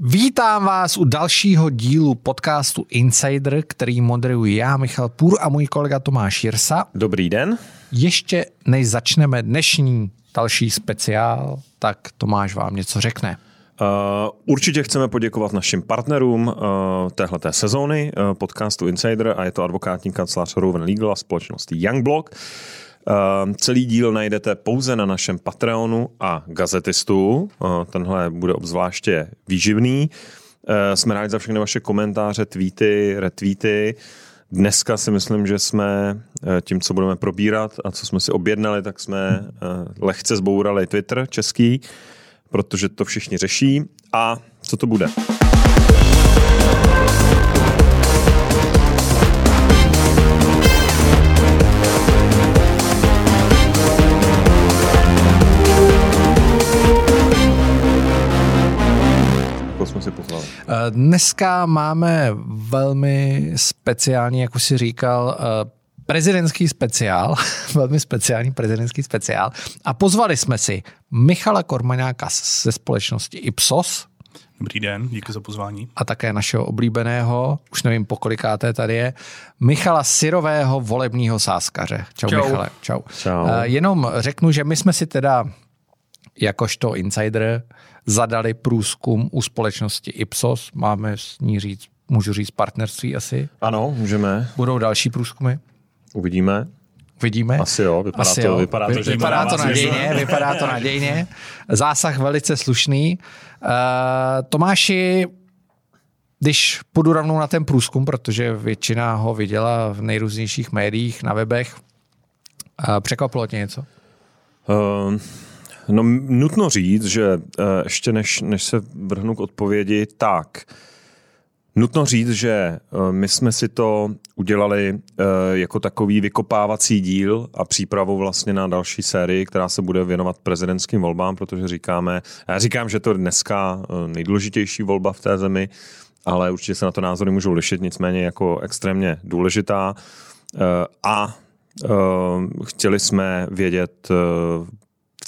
Vítám vás u dalšího dílu podcastu Insider, který moderuji já, Michal Půr a můj kolega Tomáš Jirsa. Dobrý den. Ještě než začneme dnešní další speciál, tak Tomáš vám něco řekne. Uh, určitě chceme poděkovat našim partnerům uh, téhleté sezóny uh, podcastu Insider a je to advokátní kancelář Rowan Legal a společnost Youngblock. Uh, celý díl najdete pouze na našem Patreonu a Gazetistu. Uh, tenhle bude obzvláště výživný. Uh, jsme rádi za všechny vaše komentáře, tweety, retweety. Dneska si myslím, že jsme tím, co budeme probírat a co jsme si objednali, tak jsme lehce zbourali Twitter český, protože to všichni řeší. A co to bude? Dneska máme velmi speciální, jak už si říkal, eh, prezidentský speciál, velmi speciální prezidentský speciál a pozvali jsme si Michala Kormaňáka ze společnosti Ipsos. Dobrý den, díky za pozvání. A také našeho oblíbeného, už nevím po kolikáté tady je, Michala Syrového volebního sáskaře. Čau, Čau. Michale. Čau. Čau. Uh, jenom řeknu, že my jsme si teda jakožto insider zadali průzkum u společnosti Ipsos. Máme s ní říct, můžu říct partnerství asi? Ano, můžeme. Budou další průzkumy? Uvidíme. Uvidíme. Asi jo, vypadá Asi to, jo. Vypadá to, že vypadá to nadějně, vypadá to nadějně. Zásah velice slušný. Uh, Tomáši, když půjdu rovnou na ten průzkum, protože většina ho viděla v nejrůznějších médiích, na webech, uh, překvapilo tě něco? Uh, No nutno říct, že eh, ještě než, než se vrhnu k odpovědi, tak nutno říct, že eh, my jsme si to udělali eh, jako takový vykopávací díl a přípravu vlastně na další sérii, která se bude věnovat prezidentským volbám, protože říkáme, já říkám, že to je dneska nejdůležitější volba v té zemi, ale určitě se na to názory můžou lišit, nicméně jako extrémně důležitá. A chtěli jsme vědět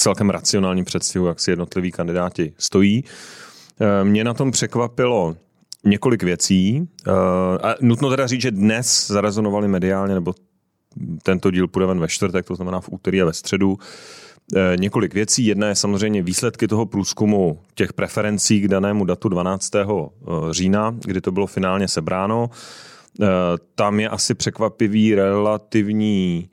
celkem racionální předstihu, jak si jednotliví kandidáti stojí. Eh, mě na tom překvapilo několik věcí. Eh, a nutno teda říct, že dnes zarezonovali mediálně, nebo tento díl půjde ven ve čtvrtek, to znamená v úterý a ve středu, eh, několik věcí. Jedna je samozřejmě výsledky toho průzkumu těch preferencí k danému datu 12. října, kdy to bylo finálně sebráno. Tam je asi překvapivý relativní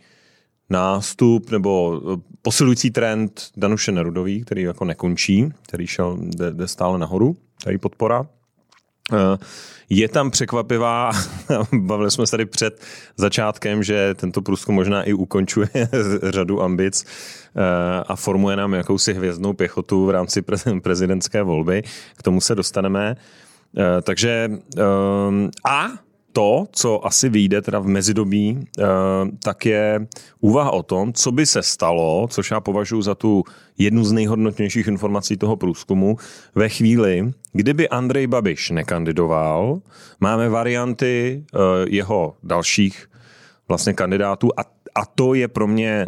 nástup nebo eh, posilující trend Danuše Nerudový, který jako nekončí, který šel, jde, jde stále nahoru, tady podpora. Eh, je tam překvapivá, bavili jsme se tady před začátkem, že tento průzkum možná i ukončuje řadu ambic eh, a formuje nám jakousi hvězdnou pěchotu v rámci prezidentské volby. K tomu se dostaneme. Takže a to, co asi vyjde teda v mezidobí, eh, tak je úvaha o tom, co by se stalo, což já považuji za tu jednu z nejhodnotnějších informací toho průzkumu, ve chvíli, kdyby Andrej Babiš nekandidoval, máme varianty eh, jeho dalších vlastně kandidátů a, a to je pro mě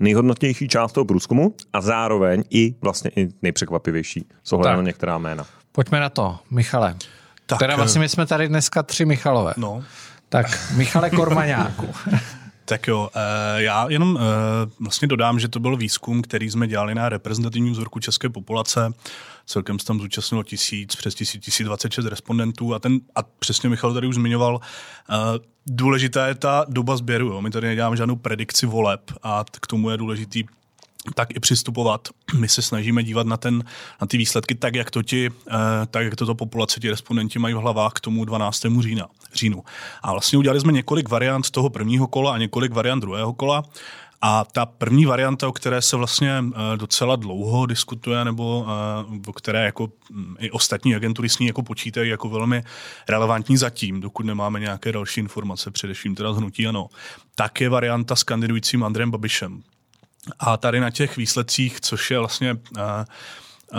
nejhodnotnější část toho průzkumu a zároveň i vlastně i nejpřekvapivější s ohledem na některá jména. Pojďme na to, Michale. Tak, teda vlastně my jsme tady dneska tři Michalové. No. Tak Michale Kormaňáku. Tak jo, eh, já jenom eh, vlastně dodám, že to byl výzkum, který jsme dělali na reprezentativním vzorku české populace. Celkem se tam zúčastnilo tisíc, přes tisíc, tisíc 26 respondentů a, ten, a přesně Michal tady už zmiňoval, eh, důležitá je ta doba sběru. Jo. My tady neděláme žádnou predikci voleb a k tomu je důležitý tak i přistupovat. My se snažíme dívat na, ten, na ty výsledky tak, jak to ti, eh, tak, jak toto populace, ti respondenti mají v hlavách k tomu 12. Října, říjnu. A vlastně udělali jsme několik variant toho prvního kola a několik variant druhého kola. A ta první varianta, o které se vlastně eh, docela dlouho diskutuje, nebo eh, o které jako hm, i ostatní agentury s ní jako počítají jako velmi relevantní zatím, dokud nemáme nějaké další informace, především teda z hnutí ano, tak je varianta s kandidujícím Andrem Babišem. A tady na těch výsledcích, což je vlastně uh, uh,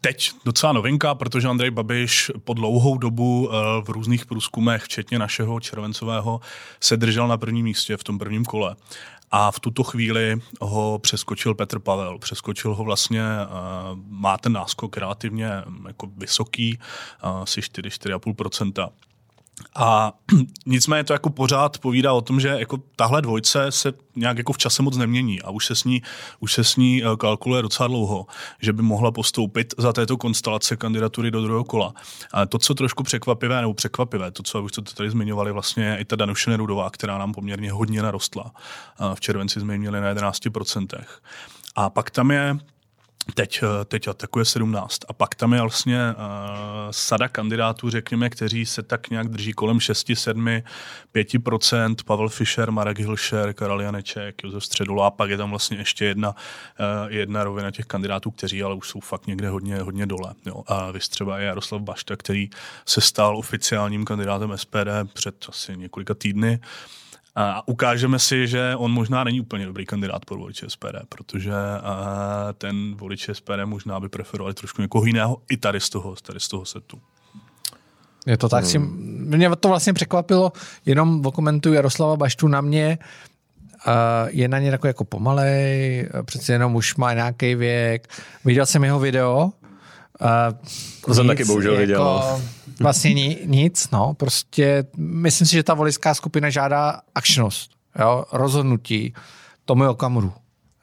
teď docela novinka, protože Andrej Babiš po dlouhou dobu uh, v různých průzkumech, včetně našeho červencového, se držel na prvním místě v tom prvním kole. a v tuto chvíli ho přeskočil Petr Pavel. Přeskočil ho vlastně, má ten náskok relativně jako vysoký, asi 4-4,5%. A nicméně to jako pořád povídá o tom, že jako tahle dvojce se nějak jako v čase moc nemění a už se s ní, už se s ní eh, kalkuluje docela dlouho, že by mohla postoupit za této konstelace kandidatury do druhého kola. A to, co trošku překvapivé, nebo překvapivé, to, co už to tady zmiňovali, vlastně je i ta Danuše Nerudová, která nám poměrně hodně narostla. V červenci jsme ji měli na 11%. A pak tam je Teď, eh, teď atakuje 17. A pak tam je vlastně uh, sada kandidátů, řekněme, kteří se tak nějak drží kolem 6, 7, 5%. Pavel Fischer, Marek Hilšer, Karel Janeček, Josef Středula a pak je tam vlastně ještě jedna, uh, jedna rovina těch kandidátů, kteří ale už jsou fakt někde hodně, hodně dole. Jo. A vy třeba je Jaroslav Bašta, který se stal oficiálním kandidátem SPD před asi několika týdny. Uh, a ukážeme si, že on možná není úplně dobrý kandidát pro voliče SPD, protože ten voliče SPD možná by preferovali trošku někoho jiného i tady z toho, tady z toho setu. Je to tak, hmm. mě to vlastně překvapilo, jenom okomentuju Jaroslava Baštu na mě, je na ně takový jako pomalej, přece jenom už má nějaký věk. Viděl jsem jeho video. To jsem taky bohužel jako, viděl. No vlastně ni, nic, no, prostě myslím si, že ta volická skupina žádá akčnost, jo, rozhodnutí Tomi Okamuru,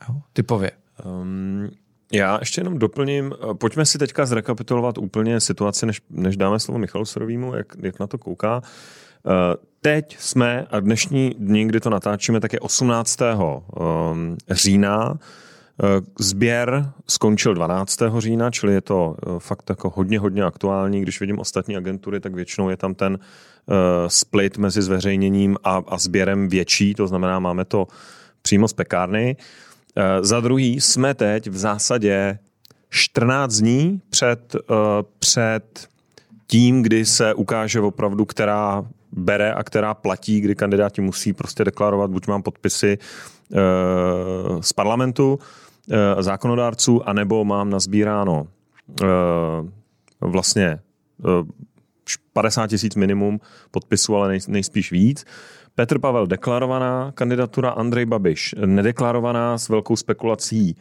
jo, typově. Um, já ještě jenom doplním, pojďme si teďka zrekapitulovat úplně situaci, než, než dáme slovo Michalu Sorovýmu, jak, jak na to kouká. Uh, teď jsme, a dnešní dní, kdy to natáčíme, tak je 18. Um, října, Eh, sběr skončil 12. října, čili je to eh, fakt jako hodně, hodně aktuální. Když vidím ostatní agentury, tak většinou je tam ten uh, split mezi zveřejněním a, a sběrem větší, to znamená, máme to přímo z pekárny. Za druhý jsme teď v zásadě 14 dní před, před tím, kdy se ukáže opravdu, která bere a která platí, kdy kandidáti musí prostě deklarovat, buď mám podpisy z parlamentu, Eh, zákonodárců, anebo mám nazbíráno eh, vlastně 50 eh, tisíc minimum podpisů, ale nejspíš víc. Petr Pavel deklarovaná kandidatura, Andrej Babiš nedeklarovaná s velkou spekulací.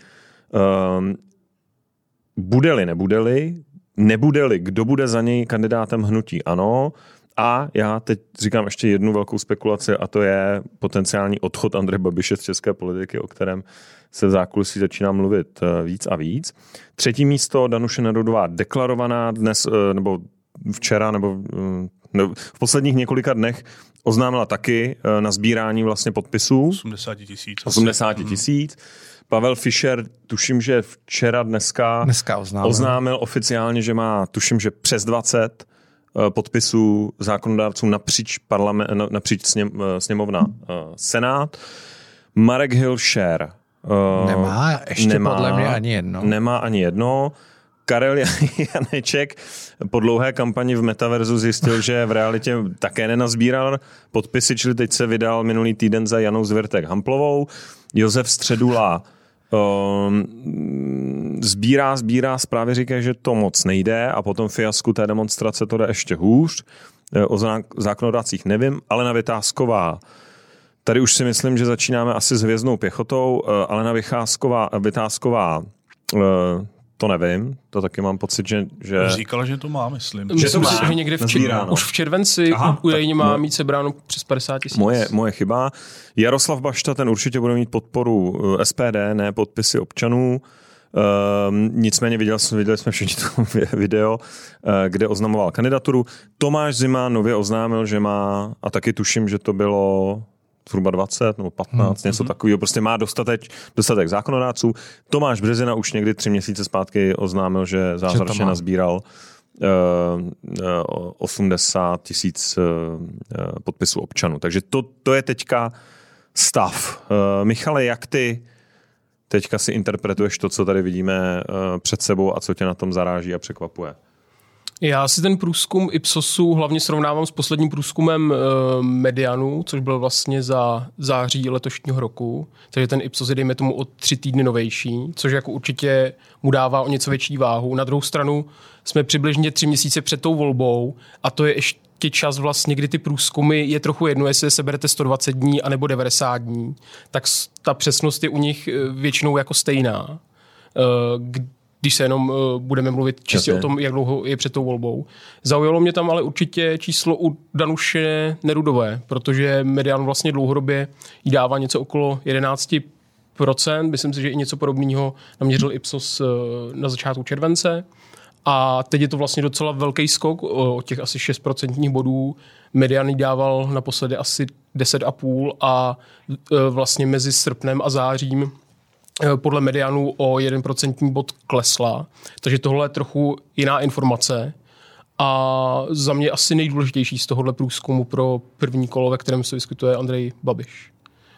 Bude-li, nebude-li, nebude-li, kdo bude za něj kandidátem hnutí ano, a já teď říkám ještě jednu velkou spekulaci a to je potenciální odchod Andreje Babiše z české politiky, o kterém se v zákulisí začíná mluvit eh, víc a víc. Třetí místo Danuše Nerudová deklarovaná dnes, eh, nebo včera, nebo, eh, nebo v posledních několika dnech oznámila taky na sbírání vlastně podpisů. 80 tisíc. 80 mhm. tisíc. Pavel Fischer, tuším, že včera, dneska, dneska oznámil. oznámil oficiálně, že má, tuším, že přes 20 podpisů zákonodárců napříč, parlament, napříč sněm, sněmovna Senát. Marek Hilšer Uh, nemá ještě nemá, podle mě ani jedno. Nemá ani jedno. Karel Janeček po dlouhé kampani v Metaverzu zjistil, že v realitě také nenazbíral podpisy, čili teď se vydal minulý týden za Janou Zvrtek Hamplovou. Josef Středula um, sbírá, sbírá, zprávy říkají, že to moc nejde a potom fiasku té demonstrace to jde ještě hůř. Eh, o zákonodácích nevím, ale na Vytázková Tady už si myslím, že začínáme asi s hvězdnou pěchotou. Eh, Alena Vycházková, Vytázková eh, to nevím, to taky mám pocit, že... že... Říkala, že to má, myslím. Že to má, že někde v čer... už v červenci Aha, údajně má mít sebráno přes 50 tisíc. Moje, moje chyba. Jaroslav Bašta, ten určitě bude mít podporu eh, SPD, ne podpisy občanů. Um, nicméně viděl, viděli jsme všichni to video, uh, kde oznamoval kandidaturu. Tomáš Zima nově oznámil, že má, a taky tuším, že to bylo zhruba 20 nebo 15, hmm. něco takového. Prostě má dostatek, dostatek zákonodárců. Tomáš Březina už někdy tři měsíce zpátky oznámil, že zázračně nazbíral uh, uh, 80 tisíc uh, podpisů občanů. Takže to, to je teďka stav. Uh, Michale, jak ty teďka si interpretuješ to, co tady vidíme uh, před sebou a co tě na tom zaráží a překvapuje? Já si ten průzkum Ipsosu hlavně srovnávám s posledním průzkumem e, Medianu, což byl vlastně za září letošního roku. Takže ten Ipsos je, dejme tomu, o tři týdny novější, což jako určitě mu dává o něco větší váhu. Na druhou stranu jsme přibližně tři měsíce před tou volbou a to je ještě čas vlastně, kdy ty průzkumy je trochu jedno, jestli se berete 120 dní anebo 90 dní, tak ta přesnost je u nich eh, většinou jako stejná. Eh, když se jenom budeme mluvit čistě Jasně. o tom, jak dlouho je před tou volbou. Zaujalo mě tam ale určitě číslo u Danuše Nerudové, protože Median vlastně dlouhodobě jí dává něco okolo 11% Myslím si, že i něco podobného naměřil Ipsos na začátku července. A teď je to vlastně docela velký skok o těch asi 6% bodů. Mediany dával naposledy asi 10,5 a vlastně mezi srpnem a zářím podle medianů o 1% bod klesla. Takže tohle je trochu jiná informace. A za mě asi nejdůležitější z tohohle průzkumu pro první kolo, ve kterém se diskutuje Andrej Babiš.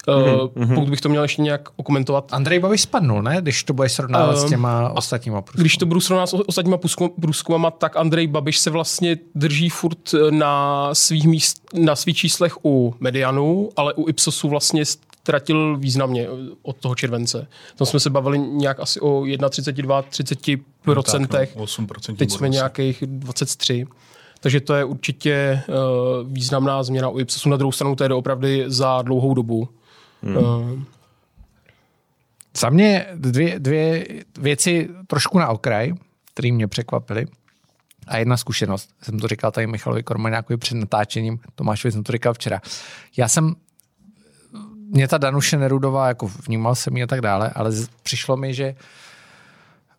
Mm-hmm. Pokud bych to měl ještě nějak okomentovat. Andrej Babiš spadnul, ne? Když to bude srovnávat uh, s ehm, těma ostatníma průzkumy. Když to budu srovnávat s ostatníma průzkumama, tak Andrej Babiš se vlastně drží furt eh, na svých, míst, na svých číslech u Medianu, ale u Ipsosu vlastně ztratil významně eh, od toho července. Tam jsme se bavili nějak asi o 1,32, 30 procentech. No, 8 Teď jsme nějakých 23. Takže to je určitě uh, významná změna u Ipsosu. Na druhou stranu to je opravdu za dlouhou dobu. Hmm. Uh, Za mě dvě, dvě věci trošku na okraj, které mě překvapily. A jedna zkušenost, jsem to říkal tady Michalovi Kormaňákovi před natáčením, Tomášovi jsem to říkal včera. Já jsem, mě ta Danuše Nerudová, jako vnímal jsem ji a tak dále, ale přišlo mi, že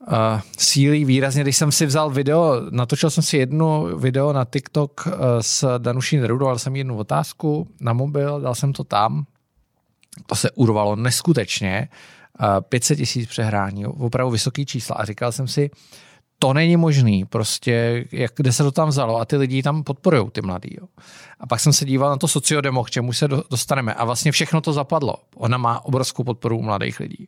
uh, sílí výrazně, když jsem si vzal video, natočil jsem si jednu video na TikTok uh, s Danuší Nerudovou, dal jsem jednu otázku na mobil, dal jsem to tam to se urvalo neskutečně. 500 tisíc přehrání, opravdu vysoký čísla. A říkal jsem si, to není možný, prostě, jak, kde se to tam vzalo a ty lidi tam podporují, ty mladí. Jo. A pak jsem se díval na to sociodemo, k čemu se dostaneme a vlastně všechno to zapadlo. Ona má obrovskou podporu u mladých lidí.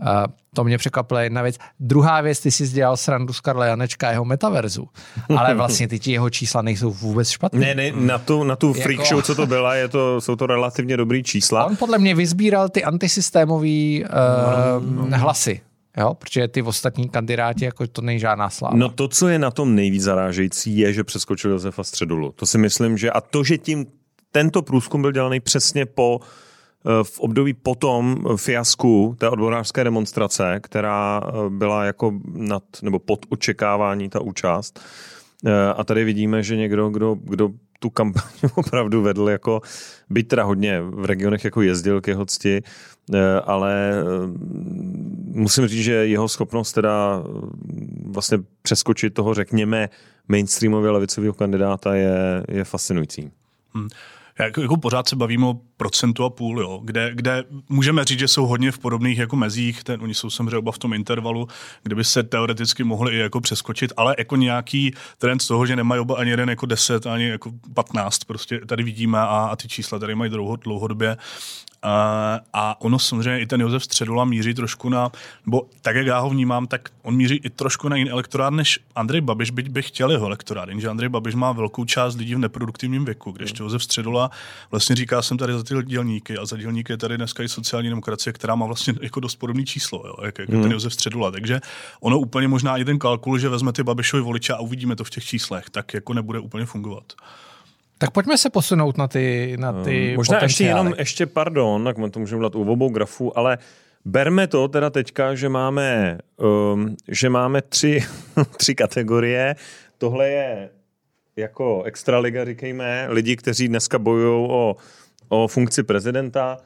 Uh, to mě překvapila jedna věc. Druhá věc, ty jsi dělal srandu z Karla Janečka jeho metaverzu, ale vlastně ty jeho čísla nejsou vůbec špatné. Ne, ne, na tu, na tu freak jako... show, co to byla, je to, jsou to relativně dobrý čísla. On podle mě vyzbíral ty antisystémové uh, no, no. hlasy jo? protože ty ostatní kandidáti, jako to není žádná sláva. No to, co je na tom nejvíc zarážející, je, že přeskočil Josefa Středulu. To si myslím, že a to, že tím tento průzkum byl dělaný přesně po eh, v období potom fiasku té odborářské demonstrace, která eh, byla jako nad, nebo pod očekávání ta účast. Eh, a tady vidíme, že někdo, kdo, kdo tu kampaň opravdu vedl jako, byť teda hodně v regionech jako jezdil k jeho cti, ale musím říct, že jeho schopnost teda vlastně přeskočit toho, řekněme, mainstreamově levicového kandidáta je, je fascinující. Hmm jako, jako pořád se bavíme o procentu a půl, jo, kde, kde můžeme říct, že jsou hodně v podobných jako mezích, ten, oni jsou samozřejmě oba v tom intervalu, kde by se teoreticky mohli i jako přeskočit, ale jako nějaký trend z toho, že nemají oba ani jeden jako 10, ani jako 15, prostě tady vidíme a, a ty čísla tady mají dlouho, dlouhodobě. A ono samozřejmě i ten Josef Středula míří trošku na, nebo tak, jak já ho vnímám, tak on míří i trošku na jiný elektorát než Andrej Babiš, byť by chtěl jeho elektorát, jenže Andrej Babiš má velkou část lidí v neproduktivním věku, když to Josef Středula vlastně říká, jsem tady za ty dělníky a za dělníky je tady dneska i sociální demokracie, která má vlastně jako dost podobný číslo, jo, jak, jak hmm. ten Josef Středula. Takže ono úplně možná i ten kalkul, že vezme ty Babišovi voliče a uvidíme to v těch číslech, tak jako nebude úplně fungovat. Tak pojďme se posunout na ty, na ty um, Možná ještě jenom, ještě pardon, tak to můžeme dát u obou grafů, ale berme to teda teďka, že máme, um, že máme tři, tři kategorie. Tohle je jako extraliga, říkejme, lidi, kteří dneska bojují o, o funkci prezidenta.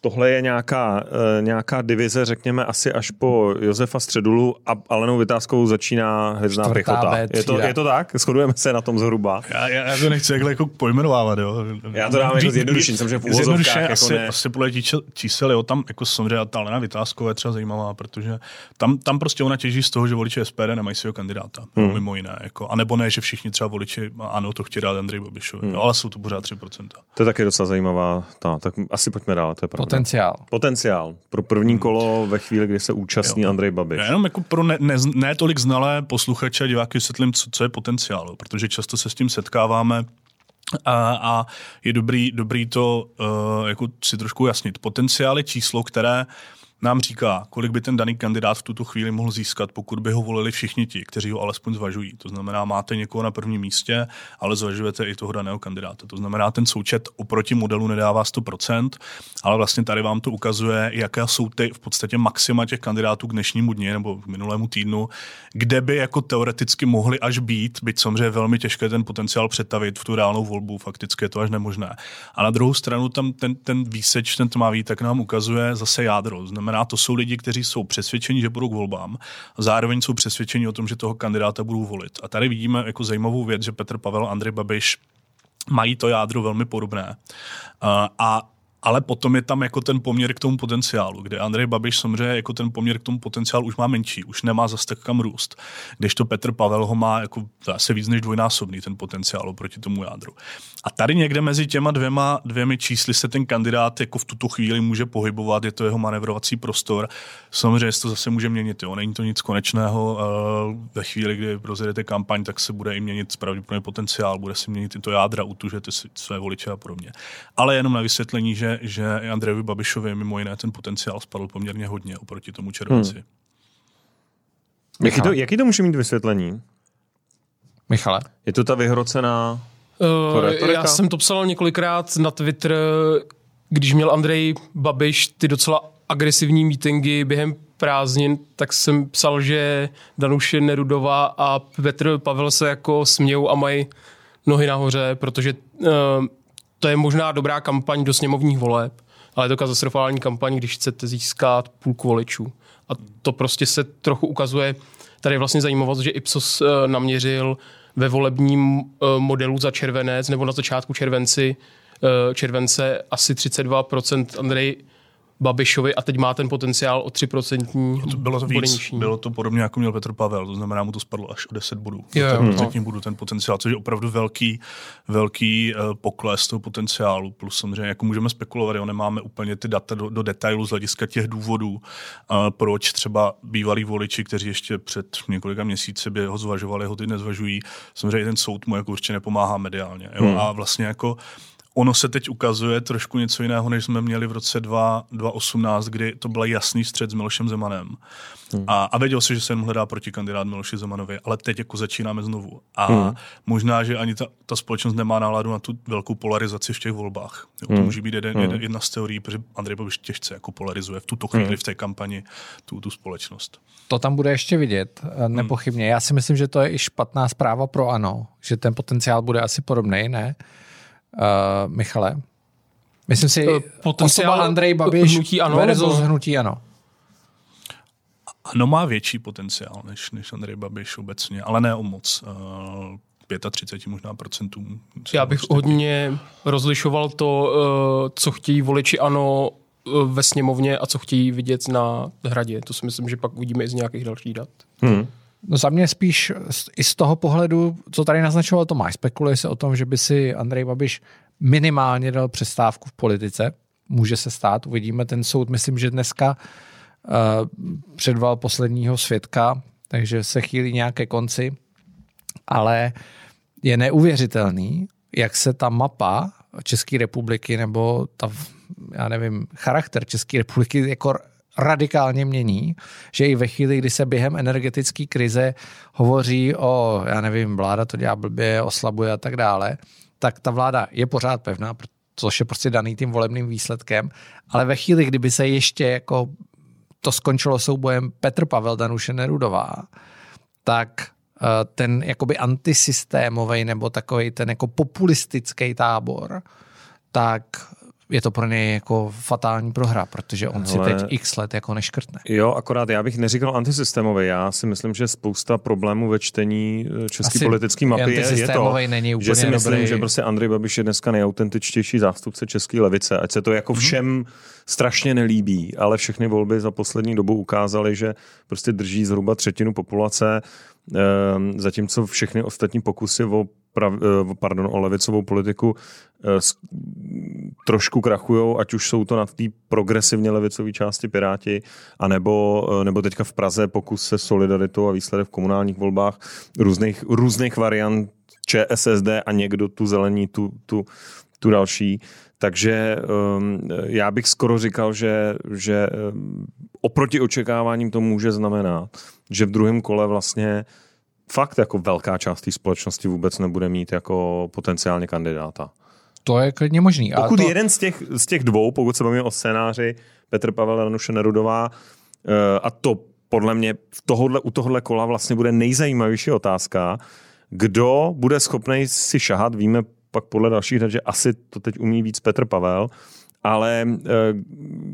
Tohle je nějaká, uh, nějaká divize, řekněme, asi až po Josefa Středulu a Alenou Vytázkovou začíná hvězdná pěchota. Je to, je to tak? Shodujeme se na tom zhruba. Já, já, já to nechci jakhle jako pojmenovávat, jo. Já to dám jako zjednodušení, samozřejmě v úvozovkách. Jako asi, ne... asi podle čísel, jo, tam jako samozřejmě ta Alena Vytázková je třeba zajímavá, protože tam, tam prostě ona těží z toho, že voliči SPD nemají svého kandidáta, hmm. mimo jiné. Jako, a nebo ne, že všichni třeba voliči, ano, to chtějí dát Andrej Babišovi, hmm. jo, ale jsou to pořád 3%. To je taky docela zajímavá, ta, tak asi pojďme dál, to je pravda. Potenciál. Potenciál pro první hmm. kolo ve chvíli, kdy se účastní jo. Andrej Babiš. Já jenom jako pro ne, ne, ne tolik znalé posluchače a diváky vysvětlím, co, co je potenciál, protože často se s tím setkáváme a, a je dobrý, dobrý to uh, jako si trošku jasnit. Potenciál je číslo, které nám říká, kolik by ten daný kandidát v tuto chvíli mohl získat, pokud by ho volili všichni ti, kteří ho alespoň zvažují. To znamená, máte někoho na prvním místě, ale zvažujete i toho daného kandidáta. To znamená, ten součet oproti modelu nedává 100%, ale vlastně tady vám to ukazuje, jaké jsou ty v podstatě maxima těch kandidátů k dnešnímu dni nebo k minulému týdnu, kde by jako teoreticky mohli až být, byť samozřejmě velmi těžké ten potenciál přetavit v tu reálnou volbu, fakticky je to až nemožné. A na druhou stranu tam ten, ten výseč, ten tmavý, tak nám ukazuje zase jádro. Znamená, to jsou lidi, kteří jsou přesvědčeni, že budou k volbám, a zároveň jsou přesvědčeni o tom, že toho kandidáta budou volit. A tady vidíme jako zajímavou věc, že Petr Pavel a Andrej Babiš mají to jádro velmi podobné. A ale potom je tam jako ten poměr k tomu potenciálu, kde Andrej Babiš samozřejmě jako ten poměr k tomu potenciálu už má menší, už nemá zase tak kam růst. Když to Petr Pavel ho má jako zase víc než dvojnásobný ten potenciál proti tomu jádru. A tady někde mezi těma dvěma, dvěmi čísly se ten kandidát jako v tuto chvíli může pohybovat, je to jeho manevrovací prostor. Samozřejmě to zase může měnit, jo. není to nic konečného. Eh, ve chvíli, kdy rozjedete kampaň, tak se bude i měnit pravděpodobně potenciál, bude se měnit i to jádra, utužete své voliče a podobně. Ale jenom na vysvětlení, že že, že Andrejovi Babišovi mimo jiné ten potenciál spadl poměrně hodně oproti tomu červenci. Hmm. Jaký to, jaký to může mít vysvětlení? Michale? Je to ta vyhrocená uh, Já jsem to psal několikrát na Twitter, když měl Andrej Babiš ty docela agresivní mítingy během prázdnin, tak jsem psal, že Danuše Nerudová a Petr Pavel se jako smějou a mají nohy nahoře, protože uh, to je možná dobrá kampaň do sněmovních voleb, ale je to katastrofální kampaň, když chcete získat půlku voličů. A to prostě se trochu ukazuje, tady je vlastně zajímavost, že Ipsos eh, naměřil ve volebním eh, modelu za červenec nebo na začátku červenci eh, července asi 32% Andrej Babišovi a teď má ten potenciál o 3% to bylo víc, nižší. Bylo to podobně, jako měl Petr Pavel, to znamená, mu to spadlo až o 10 bodů. Jo, ten no. bodů ten potenciál, což je opravdu velký, velký uh, pokles toho potenciálu. Plus samozřejmě, jako můžeme spekulovat, jo, nemáme úplně ty data do, do detailu z hlediska těch důvodů, uh, proč třeba bývalí voliči, kteří ještě před několika měsíci by ho zvažovali, ho teď nezvažují. Samozřejmě ten soud mu jako určitě nepomáhá mediálně. Jo? Hmm. A vlastně jako ono se teď ukazuje trošku něco jiného, než jsme měli v roce 2018, kdy to byl jasný střed s Milošem Zemanem. Hmm. A, a věděl se, že se jen hledá proti kandidát Miloši Zemanovi, ale teď jako začínáme znovu. A hmm. možná, že ani ta, ta společnost nemá náladu na tu velkou polarizaci v těch volbách. Jo, to hmm. může být jeden, hmm. jedna z teorií, protože Andrej Babiš těžce jako polarizuje v tuto chvíli hmm. v té kampani tu, tu společnost. To tam bude ještě vidět, eh, hmm. nepochybně. Já si myslím, že to je i špatná zpráva pro ANO, že ten potenciál bude asi podobný, ne? Uh, Michale? Myslím si, eh, potenciál osoba Andrej Babiš hnutí ano, versus nebo... hnutí ano. Ano má větší potenciál než, než Andrej Babiš obecně, ale ne o moc. Uh, eh, 35 možná procentům. Já bych hodně rozlišoval to, co chtějí voliči ano ve sněmovně a co chtějí vidět na hradě. To si myslím, že pak uvidíme i z nějakých dalších dat. Hmm. No za mě spíš i z toho pohledu, co tady naznačoval Tomáš, spekuluje se o tom, že by si Andrej Babiš minimálně dal přestávku v politice. Může se stát, uvidíme ten soud. Myslím, že dneska uh, předval posledního svědka, takže se chýlí nějaké konci, ale je neuvěřitelný, jak se ta mapa České republiky nebo ta, já nevím, charakter České republiky jako radikálně mění, že i ve chvíli, kdy se během energetické krize hovoří o, já nevím, vláda to dělá blbě, oslabuje a tak dále, tak ta vláda je pořád pevná, což je prostě daný tím volebným výsledkem, ale ve chvíli, kdyby se ještě jako to skončilo soubojem Petr Pavel Danuše Nerudová, tak eh, ten jakoby antisystémový nebo takový ten jako populistický tábor, tak je to pro něj jako fatální prohra, protože on Hele, si teď x let jako neškrtne. Jo, akorát já bych neříkal antisystémový. Já si myslím, že spousta problémů ve čtení eh, české politické mapy je, je to, není úplně že si myslím, dobrý. že prostě Andrej Babiš je dneska nejautentičtější zástupce české levice. Ať se to jako mhm. všem mm-hmm. strašně nelíbí, ale všechny volby za poslední dobu ukázaly, že prostě drží zhruba třetinu populace, ehm, zatímco všechny ostatní pokusy o prav, eh, pardon, o levicovou politiku eh, trošku krachují, ať už jsou to na té progresivně levicové části Piráti, anebo, eh, nebo teďka v Praze pokus se solidaritou a výsledek v komunálních volbách různých, různých variant ČSSD a někdo tu zelení, tu, tu, tu další. Takže um, já bych skoro říkal, že, že um, oproti očekáváním to může znamenat, že v druhém kole vlastně fakt jako velká část té společnosti vůbec nebude mít jako potenciálně kandidáta. To je klidně možný. Pokud to... jeden z těch, z těch dvou, pokud se bavíme o scénáři Petr Pavel a Danuše Nerudová, uh, a to podle mě v tohodle, u tohohle kola vlastně bude nejzajímavější otázka, kdo bude schopný si šahat, víme pak podle dalších dat, že asi to teď umí víc Petr Pavel, ale eh,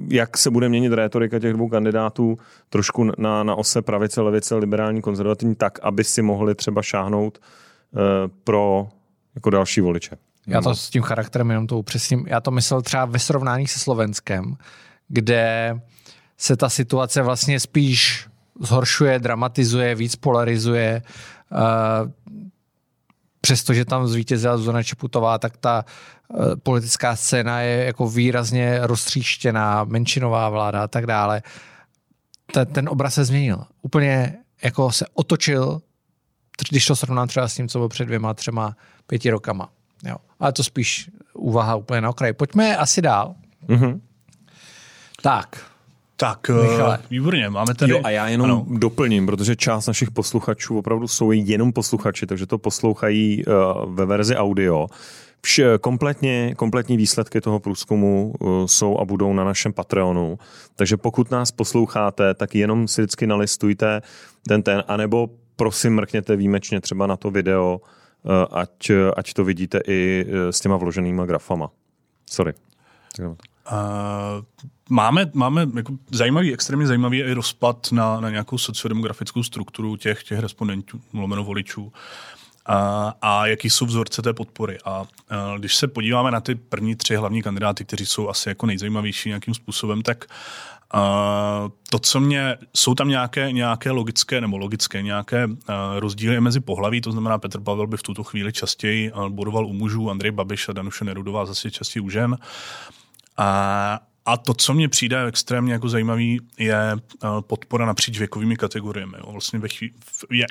jak se bude měnit rétorika těch dvou kandidátů trošku na, na ose pravice, levice, liberální, konzervativní, tak, aby si mohli třeba šáhnout eh, pro jako další voliče. Já to s tím charakterem jenom to upřesním. Já to myslel třeba ve srovnání se Slovenskem, kde se ta situace vlastně spíš zhoršuje, dramatizuje, víc polarizuje. Uh, přestože tam zvítězila Zuzana Čeputová, tak ta politická scéna je jako výrazně roztříštěná, menšinová vláda a tak dále. Ten, ten obraz se změnil. Úplně jako se otočil, když to srovnám třeba s tím, co bylo před dvěma, třema, pěti rokama. Jo. Ale to spíš úvaha úplně na okraji. Pojďme asi dál. Mm-hmm. Tak, tak, Michale. výborně, máme tady... Jo, a já jenom ano. doplním, protože část našich posluchačů opravdu jsou jenom posluchači, takže to poslouchají uh, ve verzi audio. Vše, kompletně, kompletní výsledky toho průzkumu uh, jsou a budou na našem Patreonu, takže pokud nás posloucháte, tak jenom si vždycky nalistujte ten ten, anebo prosím mrkněte výjimečně třeba na to video, uh, ať, ať to vidíte i s těma vloženýma grafama. Sorry. Uh, máme, máme jako zajímavý, extrémně zajímavý i rozpad na, na nějakou sociodemografickou strukturu těch, těch respondentů, mluveno voličů. A, a jaký jsou vzorce té podpory. A, a když se podíváme na ty první tři hlavní kandidáty, kteří jsou asi jako nejzajímavější nějakým způsobem, tak a, to, co mě, jsou tam nějaké, nějaké logické nebo logické nějaké a, rozdíly mezi pohlaví, to znamená Petr Pavel by v tuto chvíli častěji bodoval u mužů, Andrej Babiš a Danuše Nerudová zase častěji u žen. A, a to, co mě přijde extrémně jako zajímavý, je eh, podpora napříč věkovými kategoriemi. Vlastně ve chví,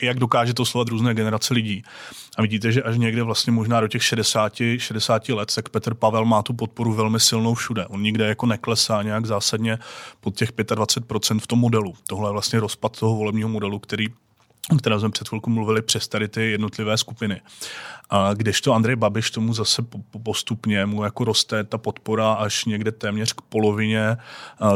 jak dokáže to slovat různé generace lidí. A vidíte, že až někde vlastně možná do těch 60, 60 let, tak Petr Pavel má tu podporu velmi silnou všude. On nikde jako neklesá nějak zásadně pod těch 25% v tom modelu. Tohle je vlastně rozpad toho volebního modelu, který o kterém jsme před chvilkou mluvili přes tady ty jednotlivé skupiny. A kdežto Andrej Babiš tomu zase postupně mu jako roste ta podpora až někde téměř k polovině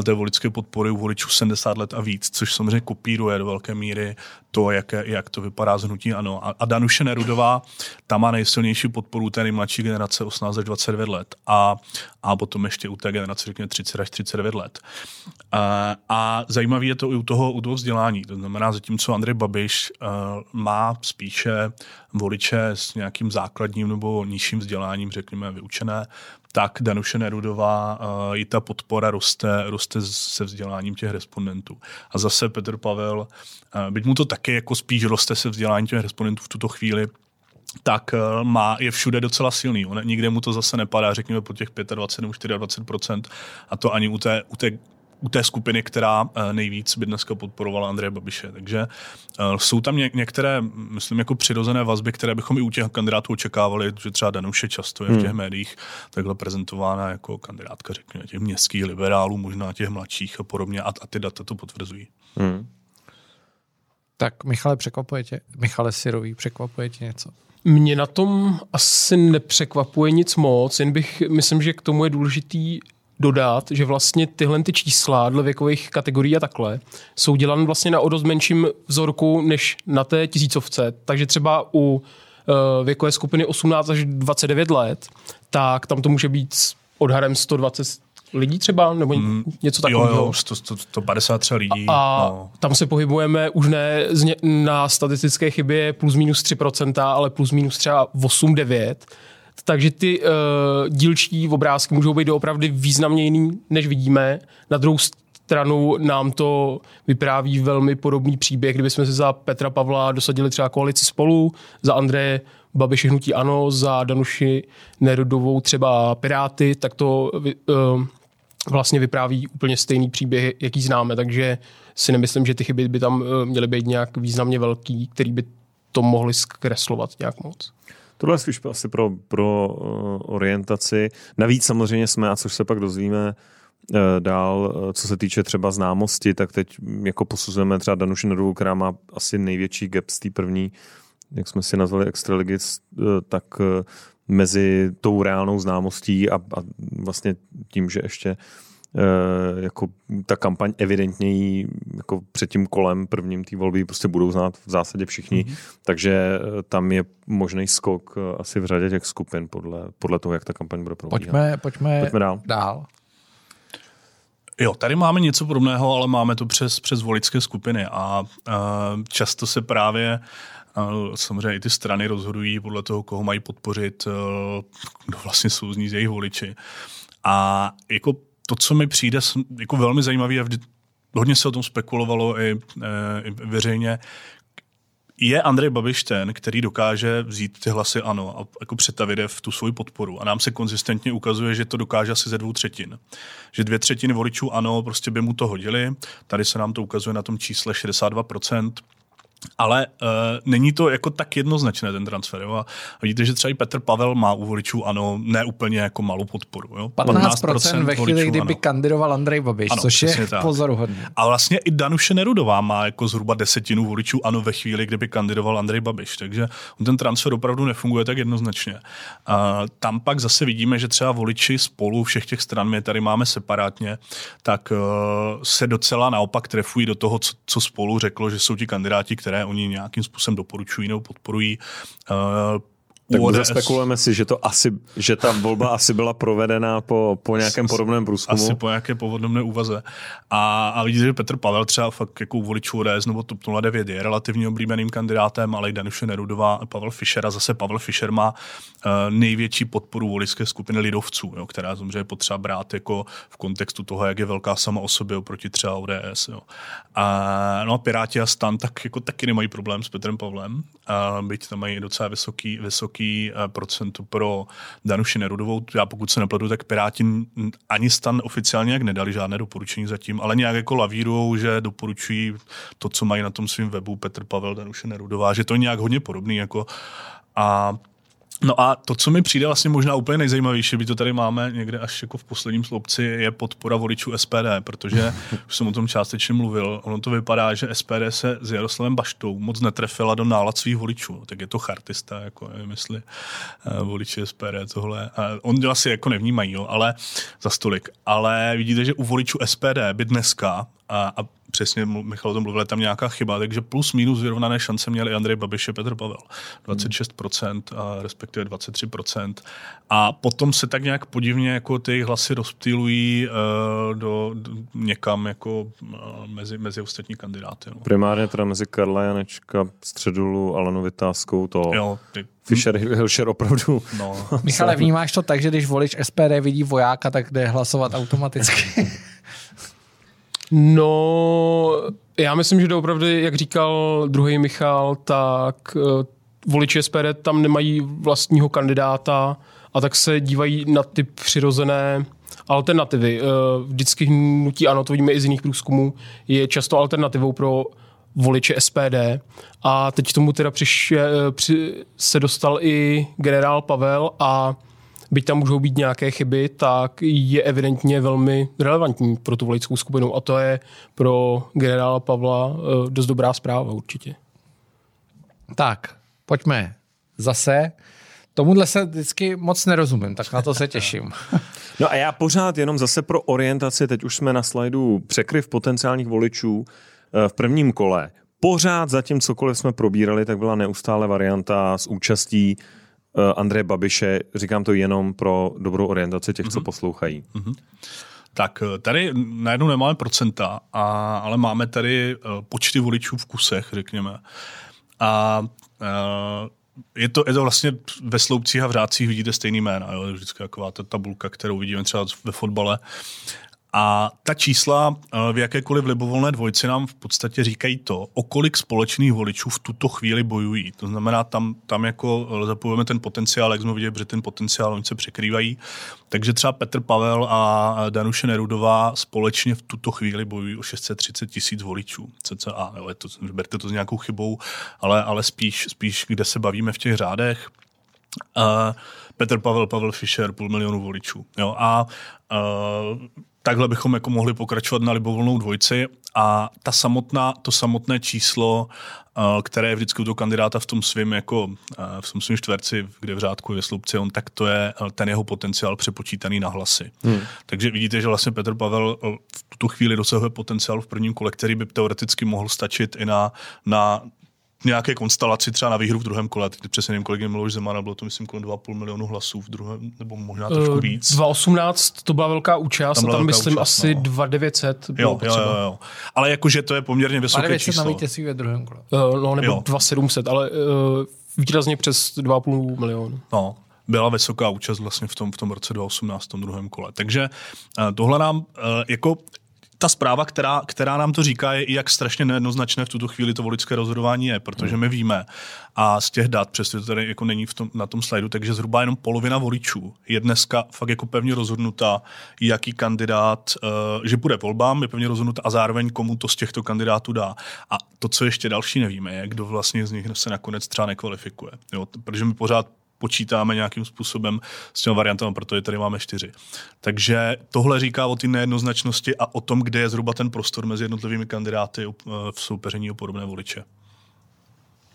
té voličské podpory u voličů 70 let a víc, což samozřejmě kopíruje do velké míry to, jak, jak to vypadá z hnutí ano. A, a Danuše Nerudová, ta má nejsilnější podporu té nejmladší generace 18 až 29 let a, a potom ještě u té generace řekněme 30 až 39 let. A, a zajímavé je to i u toho, u toho vzdělání. To znamená, zatímco Andrej Babiš uh, má spíše voliče s nějakým základním nebo nižším vzděláním, řekněme, vyučené, tak Danuše Nerudová uh, i ta podpora roste, roste se vzděláním těch respondentů. A zase Petr Pavel, uh, byť mu to taky jako spíš roste se vzděláním těch respondentů v tuto chvíli, tak uh, má, je všude docela silný. On, nikde mu to zase nepadá, řekněme, po těch 25 nebo 24%. A to ani u té, u té u té skupiny, která eh, nejvíc by dneska podporovala Andreje Babiše. Takže eh, jsou tam některé, myslím, jako přirozené vazby, které bychom i u těch kandidátů očekávali, že třeba Danuše často je v těch hmm. médiích takhle prezentována jako kandidátka, řekněme, těch městských liberálů, možná těch mladších a podobně a, a ty data to potvrzují. Hmm. Tak Michale, překvapuje tě, Michale Sirový, překvapuje tě něco? Mě na tom asi nepřekvapuje nic moc, jen bych, myslím, že k tomu je důležitý dodat, že vlastně tyhle ty čísla dle věkových kategorií a takhle jsou dělané vlastně na o dost menším vzorku než na té tisícovce. Takže třeba u uh, věkové skupiny 18 až 29 let, tak tam to může být odhadem 120 lidí třeba, nebo mm, něco takového. Jo, jo, 100, 100, 153 lidí. A no. tam se pohybujeme už ne na statistické chybě plus minus 3%, ale plus minus třeba 8-9%. Takže ty uh, dílčí obrázky můžou být opravdu významně jiný, než vidíme. Na druhou stranu nám to vypráví velmi podobný příběh, kdyby jsme se za Petra Pavla dosadili třeba koalici spolu, za Andreje Babiše hnutí ano, za Danuši Nerudovou třeba Piráty, tak to uh, vlastně vypráví úplně stejný příběh, jaký známe, takže si nemyslím, že ty chyby by tam uh, měly být nějak významně velký, který by to mohli zkreslovat nějak moc. Tohle je spíš asi pro, pro uh, orientaci. Navíc samozřejmě jsme, a což se pak dozvíme, uh, dál, uh, co se týče třeba známosti, tak teď jako posuzujeme třeba Danuši Nerovou, která má asi největší gap z té první, jak jsme si nazvali Extraligy, tak mezi tou reálnou známostí a, a vlastně tím, že ještě Eh, jako ta kampaň evidentně jí jako před tím kolem prvním té volby prostě budou znát v zásadě všichni, mm-hmm. takže eh, tam je možný skok eh, asi v řadě těch skupin podle, podle toho, jak ta kampaň bude probíhat. Pojďme, pojďme, pojďme dál. dál. Jo, tady máme něco podobného, ale máme to přes, přes voličské skupiny a, a často se právě a samozřejmě i ty strany rozhodují podle toho, koho mají podpořit, kdo vlastně souzní z jejich voliči. A jako to, co mi přijde jako velmi zajímavé, a vždy, hodně se o tom spekulovalo i, e, i veřejně, je Andrej Babiš ten, který dokáže vzít ty hlasy ano a jako přetavit je v tu svoji podporu. A nám se konzistentně ukazuje, že to dokáže asi ze dvou třetin. Že dvě třetiny voličů ano, prostě by mu to hodili. Tady se nám to ukazuje na tom čísle 62%. Ale uh, není to jako tak jednoznačné ten transfer. Jo? A vidíte, že třeba i Petr Pavel má u voličů ano, ne úplně jako malou podporu. Jo? 15%, 15% ve chvíli, kdyby ano. kandidoval Andrej Babiš, ano, což je tak. pozoruhodné. A vlastně i Danuše Nerudová má jako zhruba desetinu voličů ano ve chvíli, kdyby kandidoval Andrej Babiš. Takže ten transfer opravdu nefunguje tak jednoznačně. Uh, tam pak zase vidíme, že třeba voliči spolu všech těch stran, my tady máme separátně, tak uh, se docela naopak trefují do toho, co, co spolu řeklo, že jsou ti kandidáti, které oni nějakým způsobem doporučují nebo podporují. Uh, tak ODS... spekulujeme si, že, to asi, že ta volba asi byla provedena po, po nějakém podobném průzkumu. Asi po nějaké podobné úvaze. A, a vidíte, že Petr Pavel třeba fakt jako u voličů ODS nebo TOP 09 je relativně oblíbeným kandidátem, ale i Danuše Nerudová, Pavel Fischer a zase Pavel Fischer má uh, největší podporu voličské skupiny lidovců, jo, která samozřejmě potřeba brát jako v kontextu toho, jak je velká sama o sobě oproti třeba ODS. Jo. A, no a Piráti a Stan tak jako taky nemají problém s Petrem Pavlem, a byť tam mají docela vysoký, vysoký vysoký eh, procento pro Danuši Nerudovou. Já pokud se nepletu, tak Piráti ani stan oficiálně jak nedali žádné doporučení zatím, ale nějak jako lavírujou, že doporučují to, co mají na tom svém webu Petr Pavel, Danuše Nerudová, že to je nějak hodně podobný. Jako a No a to, co mi přijde vlastně možná úplně nejzajímavější, by to tady máme někde až jako v posledním sloupci, je podpora voličů SPD, protože už jsem o tom částečně mluvil. Ono to vypadá, že SPD se s Jaroslavem Baštou moc netrefila do nálad svých voličů. Tak je to chartista, jako nevím, jestli uh, voliči SPD tohle. Uh, on asi jako nevnímají, jo, ale za stolik. Ale vidíte, že u voličů SPD by dneska a, a přesně Michal o tom mluvil, tam nějaká chyba, takže plus minus vyrovnané šance měli Andrej Babiš a Petr Pavel. 26% a respektive 23%. A potom se tak nějak podivně jako ty hlasy rozptýlují uh, do, do, někam jako uh, mezi, mezi ostatní kandidáty. No. Primárně teda mezi Karla Janečka, Středulu, Alenu Vytázkou, to jo, ty, Fischer Hilšer opravdu. No. Michale, vnímáš to tak, že když volič SPD vidí vojáka, tak jde hlasovat automaticky? No, já myslím, že to opravdu, jak říkal druhý Michal, tak uh, voliči SPD tam nemají vlastního kandidáta a tak se dívají na ty přirozené alternativy. Uh, vždycky hnutí, ano, to vidíme i z jiných průzkumů, je často alternativou pro voliče SPD. A teď tomu teda přišel, eh, při, se dostal i generál Pavel a byť tam můžou být nějaké chyby, tak je evidentně velmi relevantní pro tu voličskou skupinu a to je pro generála Pavla eh, dost dobrá zpráva určitě. Tak, pojďme zase. Tomuhle se vždycky moc nerozumím, tak na to se těším. No a já pořád jenom zase pro orientaci, teď už jsme na slajdu překryv potenciálních voličů eh, v prvním kole. Pořád zatím cokoliv jsme probírali, tak byla neustále varianta s účastí Andreje Babiše, říkám to jenom pro dobrou orientaci těch, mm-hmm. co mhm. poslouchají. Mm-hmm. Tak eh, tady najednou nemáme procenta, a, ale máme tady uh, počty voličů v kusech, řekněme. A je to, je to vlastně ve sloupcích a v řádcích vidíte stejný jména. Jo? Vždycky taková ta tabulka, kterou vidíme třeba ve fotbale. A ta čísla eh, v jakékoliv libovolné dvojci nám v podstatě říkají to, o kolik společných voličů v tuto chvíli bojují. To znamená, tam, tam jako zapojujeme ten potenciál, jak jsme viděli, že ten potenciál oni se překrývají. Takže třeba Petr Pavel a Danuše Nerudová společně v tuto chvíli bojují o 630 tisíc voličů. CCA, jo, je to, berte to s nějakou chybou, ale, ale spíš, spíš, kde se bavíme v těch řádech. Uh, Petr Pavel, Pavel Fischer, půl milionu voličů. Jo? A takhle bychom jako mohli pokračovat na libovolnou dvojci a ta samotná, to samotné číslo, které je vždycky u toho kandidáta v tom svém jako v tom svém čtverci, kde v řádku je sloupci, on tak to je ten jeho potenciál přepočítaný na hlasy. Hmm. Takže vidíte, že vlastně Petr Pavel v tuto chvíli dosahuje potenciál v prvním kole, který by teoreticky mohl stačit i na, na nějaké konstelaci třeba na výhru v druhém kole. Teď přesně nevím, kolik je Miloš Zeman, bylo to myslím kolem 2,5 milionu hlasů v druhém, nebo možná trošku uh, víc. 2018 to byla velká účast, tam, tam myslím účast, asi no. 2900 bylo jo, jo, jo, jo, Ale jakože to je poměrně vysoké číslo. na vítězství ve druhém kole. Uh, no, nebo 2700, ale uh, výrazně přes 2,5 milionu. No, byla vysoká účast vlastně v tom, v tom roce 2018, v tom druhém kole. Takže uh, tohle nám uh, jako ta zpráva, která, která nám to říká, je, jak strašně nejednoznačné v tuto chvíli to voličské rozhodování je, protože hmm. my víme a z těch dat, přestože to tady jako není v tom, na tom slajdu, takže zhruba jenom polovina voličů je dneska fakt jako pevně rozhodnuta, jaký kandidát, uh, že bude volbám, je pevně rozhodnuta a zároveň komu to z těchto kandidátů dá. A to, co ještě další nevíme, je, kdo vlastně z nich se nakonec třeba nekvalifikuje. Jo? Protože my pořád počítáme nějakým způsobem s těmi variantami, protože tady máme čtyři. Takže tohle říká o té nejednoznačnosti a o tom, kde je zhruba ten prostor mezi jednotlivými kandidáty eh, v soupeření o podobné voliče.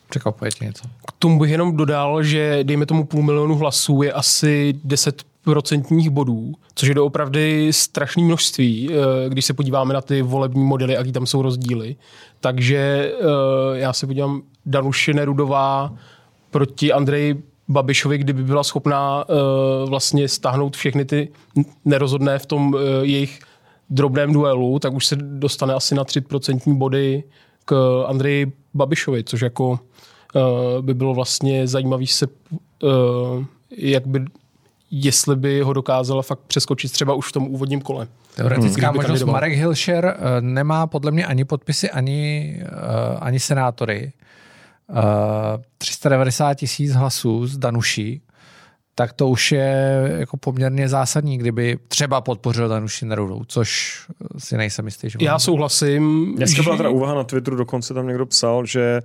Překvapuje tě něco. K tomu bych jenom dodal, že dejme tomu půl milionu hlasů je asi 10 procentních bodů, což je doopravdy strašné množství, eh, když se podíváme na ty volební modely, jaký tam jsou rozdíly. Takže eh, já se podívám, Danuše Nerudová proti Andreji Babišovi, kdyby byla schopná uh, vlastně stáhnout všechny ty nerozhodné v tom uh, jejich drobném duelu, tak už se dostane asi na 3% body k Andreji Babišovi, což jako uh, by bylo vlastně zajímavý se, uh, jak by, jestli by ho dokázala fakt přeskočit třeba už v tom úvodním kole. Teoretická hmm. možnost Marek Hilšer nemá podle mě ani podpisy, ani, ani senátory. 390 tisíc hlasů z Danuší, tak to už je jako poměrně zásadní, kdyby třeba podpořil Danuši Nerudou, což si nejsem jistý. Že Já souhlasím. Dneska byla teda úvaha na Twitteru, dokonce tam někdo psal, že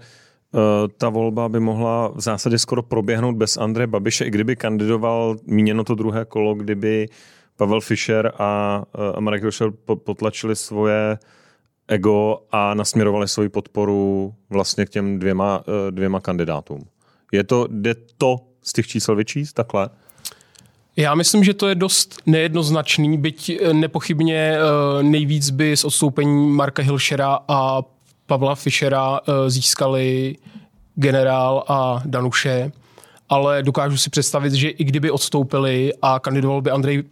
uh, ta volba by mohla v zásadě skoro proběhnout bez Andreje Babiše, i kdyby kandidoval míněno to druhé kolo, kdyby Pavel Fischer a, uh, a Marek Jošel potlačili svoje ego a nasměrovali svoji podporu vlastně k těm dvěma, eh, dvěma kandidátům. Je to, jde to z těch čísel vyčíst takhle? Já myslím, že to je dost nejednoznačný, byť eh, nepochybně eh, nejvíc by s odstoupením Marka Hilšera a Pavla Fischera získali generál a Danuše, ale dokážu si představit, že i kdyby odstoupili a kandidoval by Andrej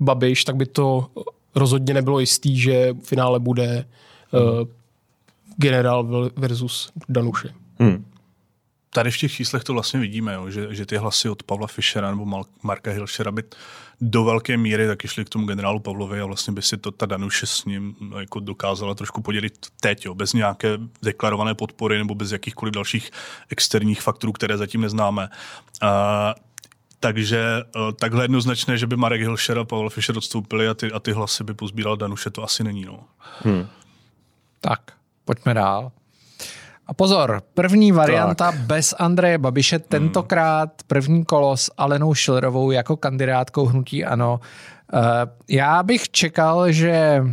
Babiš, tak by to rozhodně nebylo jistý, že v finále bude uh, generál versus Danuše. Hmm. Tady v těch číslech to vlastně vidíme, jo, že, že ty hlasy od Pavla Fischera nebo Mal- Marka Hilšera by do velké míry taky šli k tomu generálu Pavlovi a vlastně by si to ta Danuše s ním jako dokázala trošku podělit teď, jo, bez nějaké deklarované podpory nebo bez jakýchkoliv dalších externích faktorů, které zatím neznáme. A takže uh, takhle jednoznačné, že by Marek Hilšer a Pavel Fischer odstoupili a ty, a ty hlasy by pozbíral Danuše, to asi není. No. Hmm. Tak, pojďme dál. A pozor, první varianta tak. bez Andreje Babiše, tentokrát první kolo s Alenou Schillerovou jako kandidátkou hnutí ANO. Uh, já bych čekal, že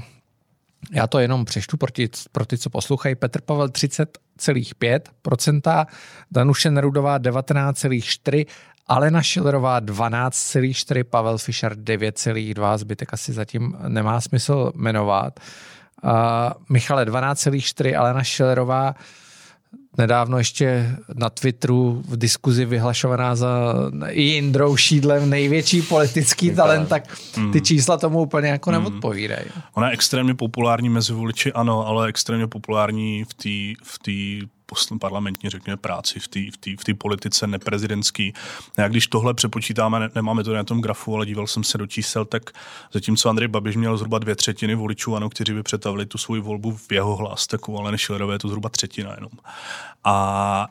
já to jenom přeštu pro ty, pro ty co poslouchají. Petr Pavel 30,5%, Danuše Nerudová 19,4%, Alena Schillerová 12,4, Pavel Fischer 9,2, zbytek asi zatím nemá smysl jmenovat. Uh, Michale 12,4, Alena Schillerová nedávno ještě na Twitteru v diskuzi vyhlašovaná za Jindrou Šídlem největší politický talent, tak ty mm. čísla tomu úplně jako mm. neodpovídají. Ona je extrémně populární mezi voliči, ano, ale extrémně populární v té v parlamentní, řekněme, práci v té v v politice neprezidentský. A když tohle přepočítáme, ne, nemáme to na tom grafu, ale díval jsem se do čísel, tak zatímco Andrej Babiš měl zhruba dvě třetiny voličů, ano, kteří by přetavili tu svoji volbu v jeho hlas, tak u Aleny Šilerové je to zhruba třetina jenom. A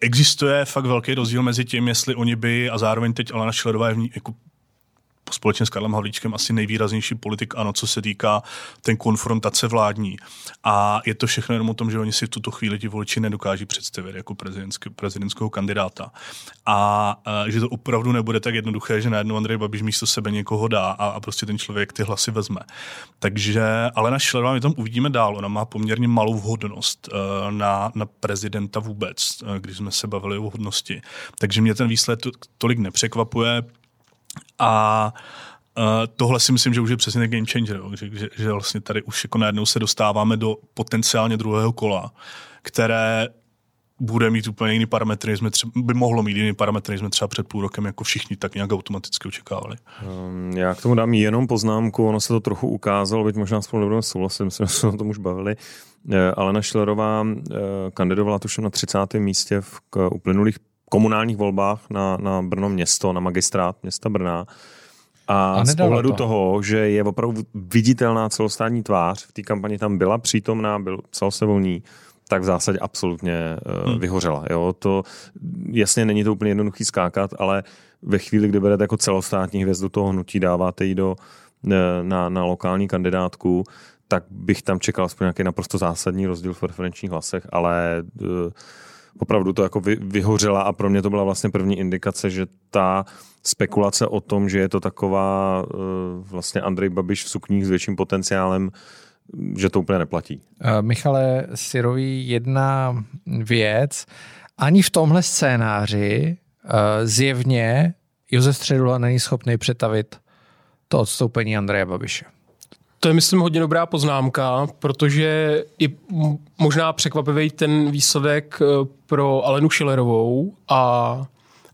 existuje fakt velký rozdíl mezi tím, jestli oni by, a zároveň teď Alena Šilerová je v ní, jako společně s Karlem Havlíčkem asi nejvýraznější politik, ano, co se týká ten konfrontace vládní. A je to všechno jenom o tom, že oni si v tuto chvíli ti voliči nedokáží představit jako prezidentského kandidáta. A, a že to opravdu nebude tak jednoduché, že najednou Andrej Babiš místo sebe někoho dá a, a prostě ten člověk ty hlasy vezme. Takže Alena Schillerová, my tam uvidíme dál, ona má poměrně malou vhodnost uh, na, na prezidenta vůbec, uh, když jsme se bavili o vhodnosti. Takže mě ten výsledek tolik nepřekvapuje a Uh, tohle si myslím, že už je přesně ten game changer, že, že, že vlastně tady už jako najednou se dostáváme do potenciálně druhého kola, které bude mít úplně jiný parametry, jsme třeba, by mohlo mít jiný parametry, jsme třeba před půl rokem jako všichni tak nějak automaticky očekávali. Um, já k tomu dám jenom poznámku, ono se to trochu ukázalo, byť možná spolu nebudeme souhlasit, jsme se o tom už bavili. Eh, Alena Šlerová eh, kandidovala tuším na 30. místě v uplynulých komunálních volbách na, na Brno město, na magistrát města Brna. A, a z pohledu to. toho, že je opravdu viditelná celostátní tvář, v té kampani tam byla přítomná, byl psal se o ní, tak v zásadě absolutně uh, hmm. vyhořela. Jo? To jasně není to úplně jednoduchý skákat, ale ve chvíli, kdy berete jako celostátní hvězdu toho hnutí, dáváte ji do, eh, na, na lokální kandidátku, tak bych tam čekal aspoň nějaký naprosto zásadní rozdíl v preferenčních hlasech, ale uh, opravdu to jako vy, vyhořela a pro mě to byla vlastně první indikace, že ta spekulace o tom, že je to taková uh, vlastně Andrej Babiš v sukních s větším potenciálem, že to úplně neplatí. Uh, Michale Sirový, jedna věc. Ani v tomhle scénáři uh, zjevně Josef Středula není schopný přetavit to odstoupení Andreje Babiše. To je, myslím, hodně dobrá poznámka, protože i možná překvapivý ten výsledek eh, pro Alenu Schillerovou, a,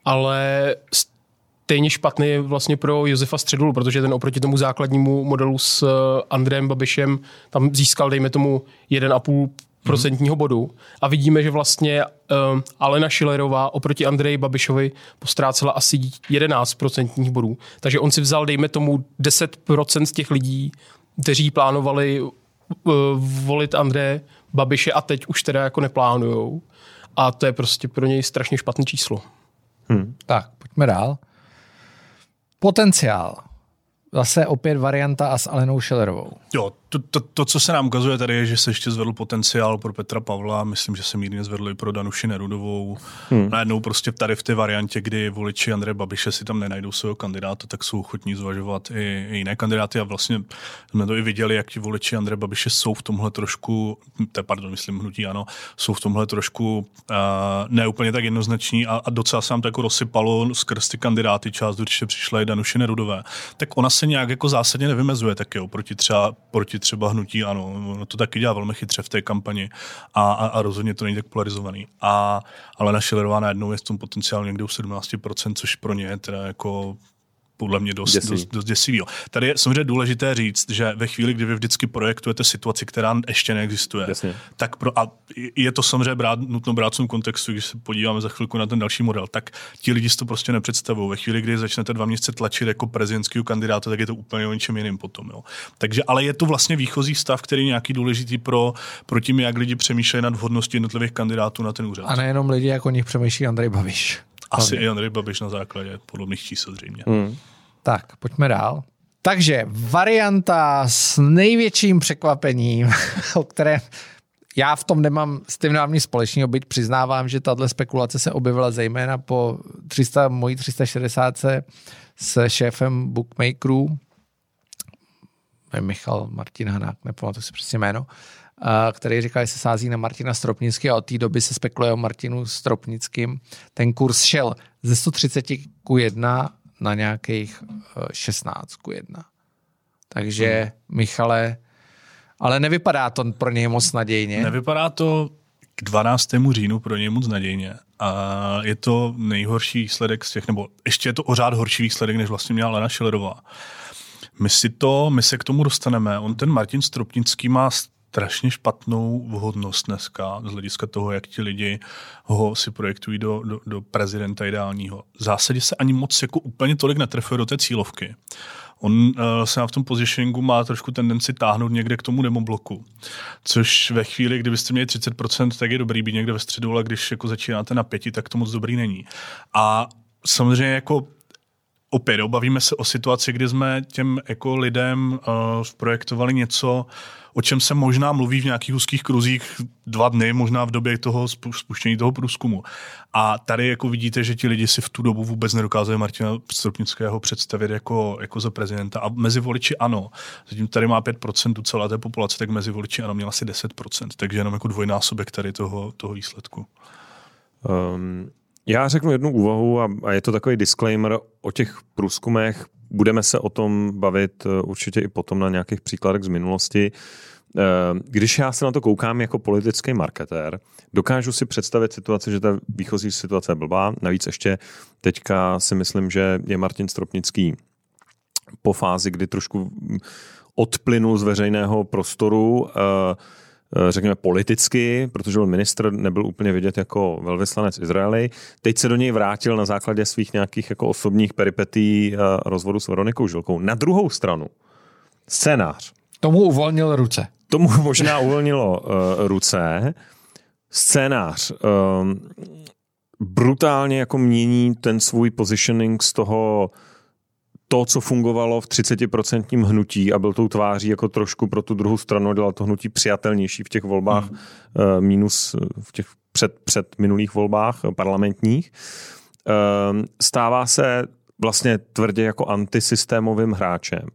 ale stejně špatný je vlastně pro Josefa Středulu, protože ten oproti tomu základnímu modelu s eh, Andrejem Babišem tam získal, dejme tomu, 1,5 procentního bodu a vidíme, že vlastně uh, Alena Schillerová oproti Andreji Babišovi postrácela asi 11 procentních bodů. Takže on si vzal, dejme tomu, 10% z těch lidí, kteří plánovali uh, volit Andreje Babiše a teď už teda jako neplánujou. A to je prostě pro něj strašně špatné číslo. Hmm. Tak, pojďme dál. Potenciál. Zase opět varianta a s Alenou Schillerovou. Jo, to, to, to, co se nám ukazuje tady, je, že se ještě zvedl potenciál pro Petra Pavla, myslím, že se mírně zvedl i pro Danuši Nerudovou. Hmm. Najednou prostě tady v té variantě, kdy voliči Andreje Babiše si tam nenajdou svého kandidáta, tak jsou ochotní zvažovat i, i jiné kandidáty a vlastně jsme to i viděli, jak ti voliči Andreje Babiše jsou v tomhle trošku, te, pardon, myslím hnutí ano, jsou v tomhle trošku uh, neúplně tak jednoznační a, a docela se nám to jako rozsypalo skrz ty kandidáty, část určitě přišla i Danuši Nerudové. Tak ona se nějak jako zásadně nevymezuje taky proti třeba proti třeba hnutí, ano, ono to taky dělá velmi chytře v té kampani a, a, a rozhodně to není tak polarizovaný. A, ale naše Schillerová najednou je v tom potenciál někde u 17%, což pro ně je teda jako podle mě dost, Děsivý. dost, dost děsivý. Tady je samozřejmě důležité říct, že ve chvíli, kdy vy vždycky projektujete situaci, která ještě neexistuje, Jasně. tak pro, a je to samozřejmě brát, nutno brát v tom kontextu, když se podíváme za chvilku na ten další model, tak ti lidi si to prostě nepředstavují. Ve chvíli, kdy začnete dva měsíce tlačit jako prezidentského kandidáta, tak je to úplně o něčem jiným potom. Jo. Takže, ale je to vlastně výchozí stav, který je nějaký důležitý pro, pro tím, jak lidi přemýšlejí nad vhodností jednotlivých kandidátů na ten úřad. A nejenom lidi, jako o nich přemýšlí Andrej Babiš. Asi i Andrej Babiš na základě podobných čísel zřejmě. Hmm. Tak, pojďme dál. Takže varianta s největším překvapením, o které já v tom nemám s tím nám nic společného, byť přiznávám, že tahle spekulace se objevila zejména po 300, mojí 360 s šéfem bookmakerů, Michal Martin Hanák, nepamatuji si přesně jméno, který říkal, že se sází na Martina Stropnický a od té doby se spekuluje o Martinu Stropnickým. Ten kurz šel ze 130 ku 1 na nějakých 16 eh, ku 1. Takže hmm. Michale, ale nevypadá to pro něj moc nadějně. Nevypadá to k 12. říjnu pro něj moc nadějně. A je to nejhorší výsledek z těch, nebo ještě je to ořád horší výsledek, než vlastně měla Lena Schillerová. My si to, my se k tomu dostaneme. On ten Martin Stropnický má strašně špatnou vhodnost dneska z hlediska toho, jak ti lidi ho si projektují do, do, do prezidenta ideálního. V zásadě se ani moc jako úplně tolik netrefuje do té cílovky. On uh, se v tom positioningu má trošku tendenci táhnout někde k tomu demobloku, což ve chvíli, kdybyste měli 30%, tak je dobrý být někde ve středu, ale když jako začínáte na pěti, tak to moc dobrý není. A samozřejmě jako opět obavíme se o situaci, kdy jsme těm jako lidem uh, projektovali něco, o čem se možná mluví v nějakých úzkých kruzích dva dny, možná v době toho spuštění toho průzkumu. A tady jako vidíte, že ti lidi si v tu dobu vůbec nedokázali Martina Stropnického představit jako, jako za prezidenta. A mezi voliči ano. Zatím tady má 5% celé té populace, tak mezi voliči ano měla asi 10%. Takže jenom jako dvojnásobek tady toho, toho výsledku. Um, já řeknu jednu úvahu a, a je to takový disclaimer o těch průzkumech. Budeme se o tom bavit eh, určitě i potom na nějakých příkladech z minulosti. Ehm, když já se na to koukám jako politický marketér, dokážu si představit situaci, že ta výchozí situace je blbá. Navíc ještě teďka si myslím, že je Martin Stropnický po fázi, kdy trošku odplynul z veřejného prostoru, eh, Eh, řekněme, politicky, protože byl ministr, nebyl úplně vidět jako velvyslanec Izraeli. Teď se do něj vrátil na základě svých nějakých jako osobních peripetí rozvodu s Veronikou Žilkou. Na druhou stranu, scénář. Tomu uvolnil ruce. Tomu možná uvolnilo uh, ruce. Scénář um, brutálně jako mění ten svůj positioning z toho to, co fungovalo v 30% hnutí a byl tou tváří jako trošku pro tu druhou stranu, dělal to hnutí přijatelnější v těch volbách, mm. minus v těch před, před minulých volbách parlamentních, ehm, stává se vlastně tvrdě jako antisystémovým hráčem.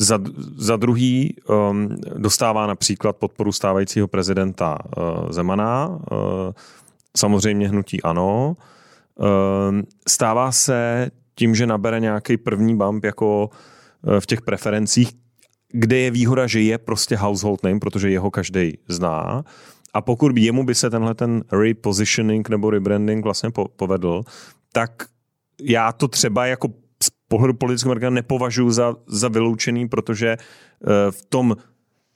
Za, za druhý um, dostává například podporu stávajícího prezidenta uh, Zemana, uh, samozřejmě hnutí ano. Um, stává se tím, že nabere nějaký první bump jako eh, v těch preferencích, kde je výhoda, že je prostě household name, protože jeho každý zná. A pokud by jemu by se tenhle ten repositioning nebo rebranding vlastně povedl, tak já to třeba jako z pohledu politického marketingu nepovažuji za, za vyloučený, protože eh, v tom,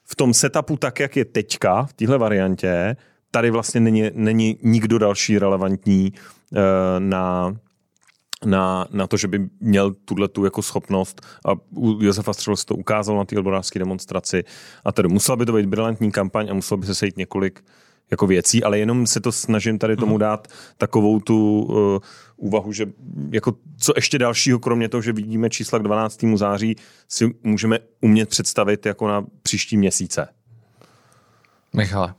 v tom setupu tak, jak je teďka, v téhle variantě, tady vlastně není, není nikdo další relevantní eh, na, na, na to, že by měl tuhle tu jako schopnost a u Josefa Střelu se to ukázal na té odborářské demonstraci a tedy musela by to být brilantní kampaň a muselo by se sejít několik jako věcí, ale jenom se to snažím tady tomu mhm. dát takovou tu uh, úvahu, že jako co ještě dalšího, kromě toho, že vidíme čísla k 12. září, si můžeme umět představit jako na příští měsíce. Michale.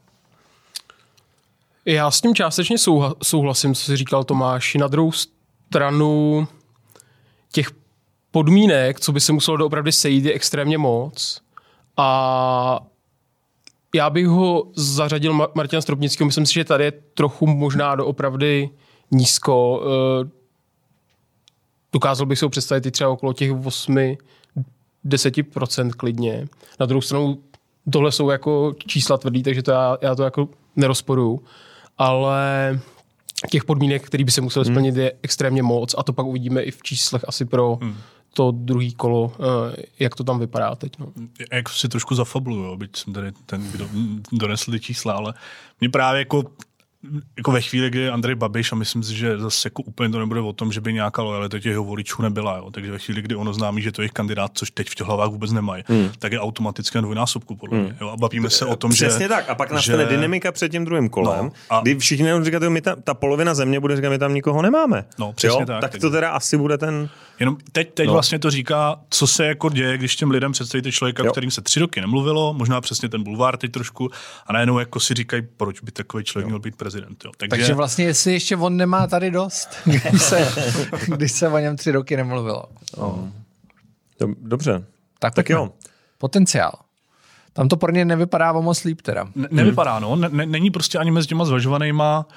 Já s tím částečně souhlasím, co si říkal Tomáš. Na druhou stranu těch podmínek, co by se muselo doopravdy sejít, je extrémně moc. A já bych ho zařadil Martina Stropnického. Myslím si, že tady je trochu možná doopravdy nízko. Eh, dokázal bych si ho představit i třeba okolo těch 8, 10% klidně. Na druhou stranu tohle jsou jako čísla tvrdý, takže to já, já to jako nerozporuju. Ale těch podmínek, které by se musely hmm. splnit, je extrémně moc a to pak uvidíme i v číslech asi pro hmm. to druhý kolo, eh, jak to tam vypadá teď. No. Jak si trošku zafabluju, byť jsem tady ten, kdo donesl ty čísla, ale mě právě jako jako ve chvíli, kdy Andrej Babiš, a myslím si, že zase jako úplně to nebude o tom, že by nějaká lojalita těch jeho voličů nebyla, jo. takže ve chvíli, kdy ono známí, že to je jejich kandidát, což teď v těch hlavách vůbec nemají, hmm. tak je automaticky na dvojnásobku, podle hmm. mě. Jo. A bavíme se o tom, Přesně že... Přesně tak, a pak nastane že... dynamika před tím druhým kolem, no, a... kdy všichni jenom říkají, my ta, ta polovina země bude říkat, my tam nikoho nemáme. No, přesně jo? tak. Tak to teda asi bude ten... Jenom teď, teď no. vlastně to říká, co se jako děje, když těm lidem představíte člověka, jo. kterým se tři roky nemluvilo, možná přesně ten bulvár teď trošku, a najednou jako si říkají, proč by takový člověk jo. měl být prezident. Jo. Takže, Takže vlastně jestli ještě on nemá tady dost, když se, když se o něm tři roky nemluvilo. No. Dobře. Tak, tak jo. Potenciál. Tam to pro ně nevypadá o moc líp teda. Ne, nevypadá, no. Ne, není prostě ani mezi těma zvažovanýma Uh,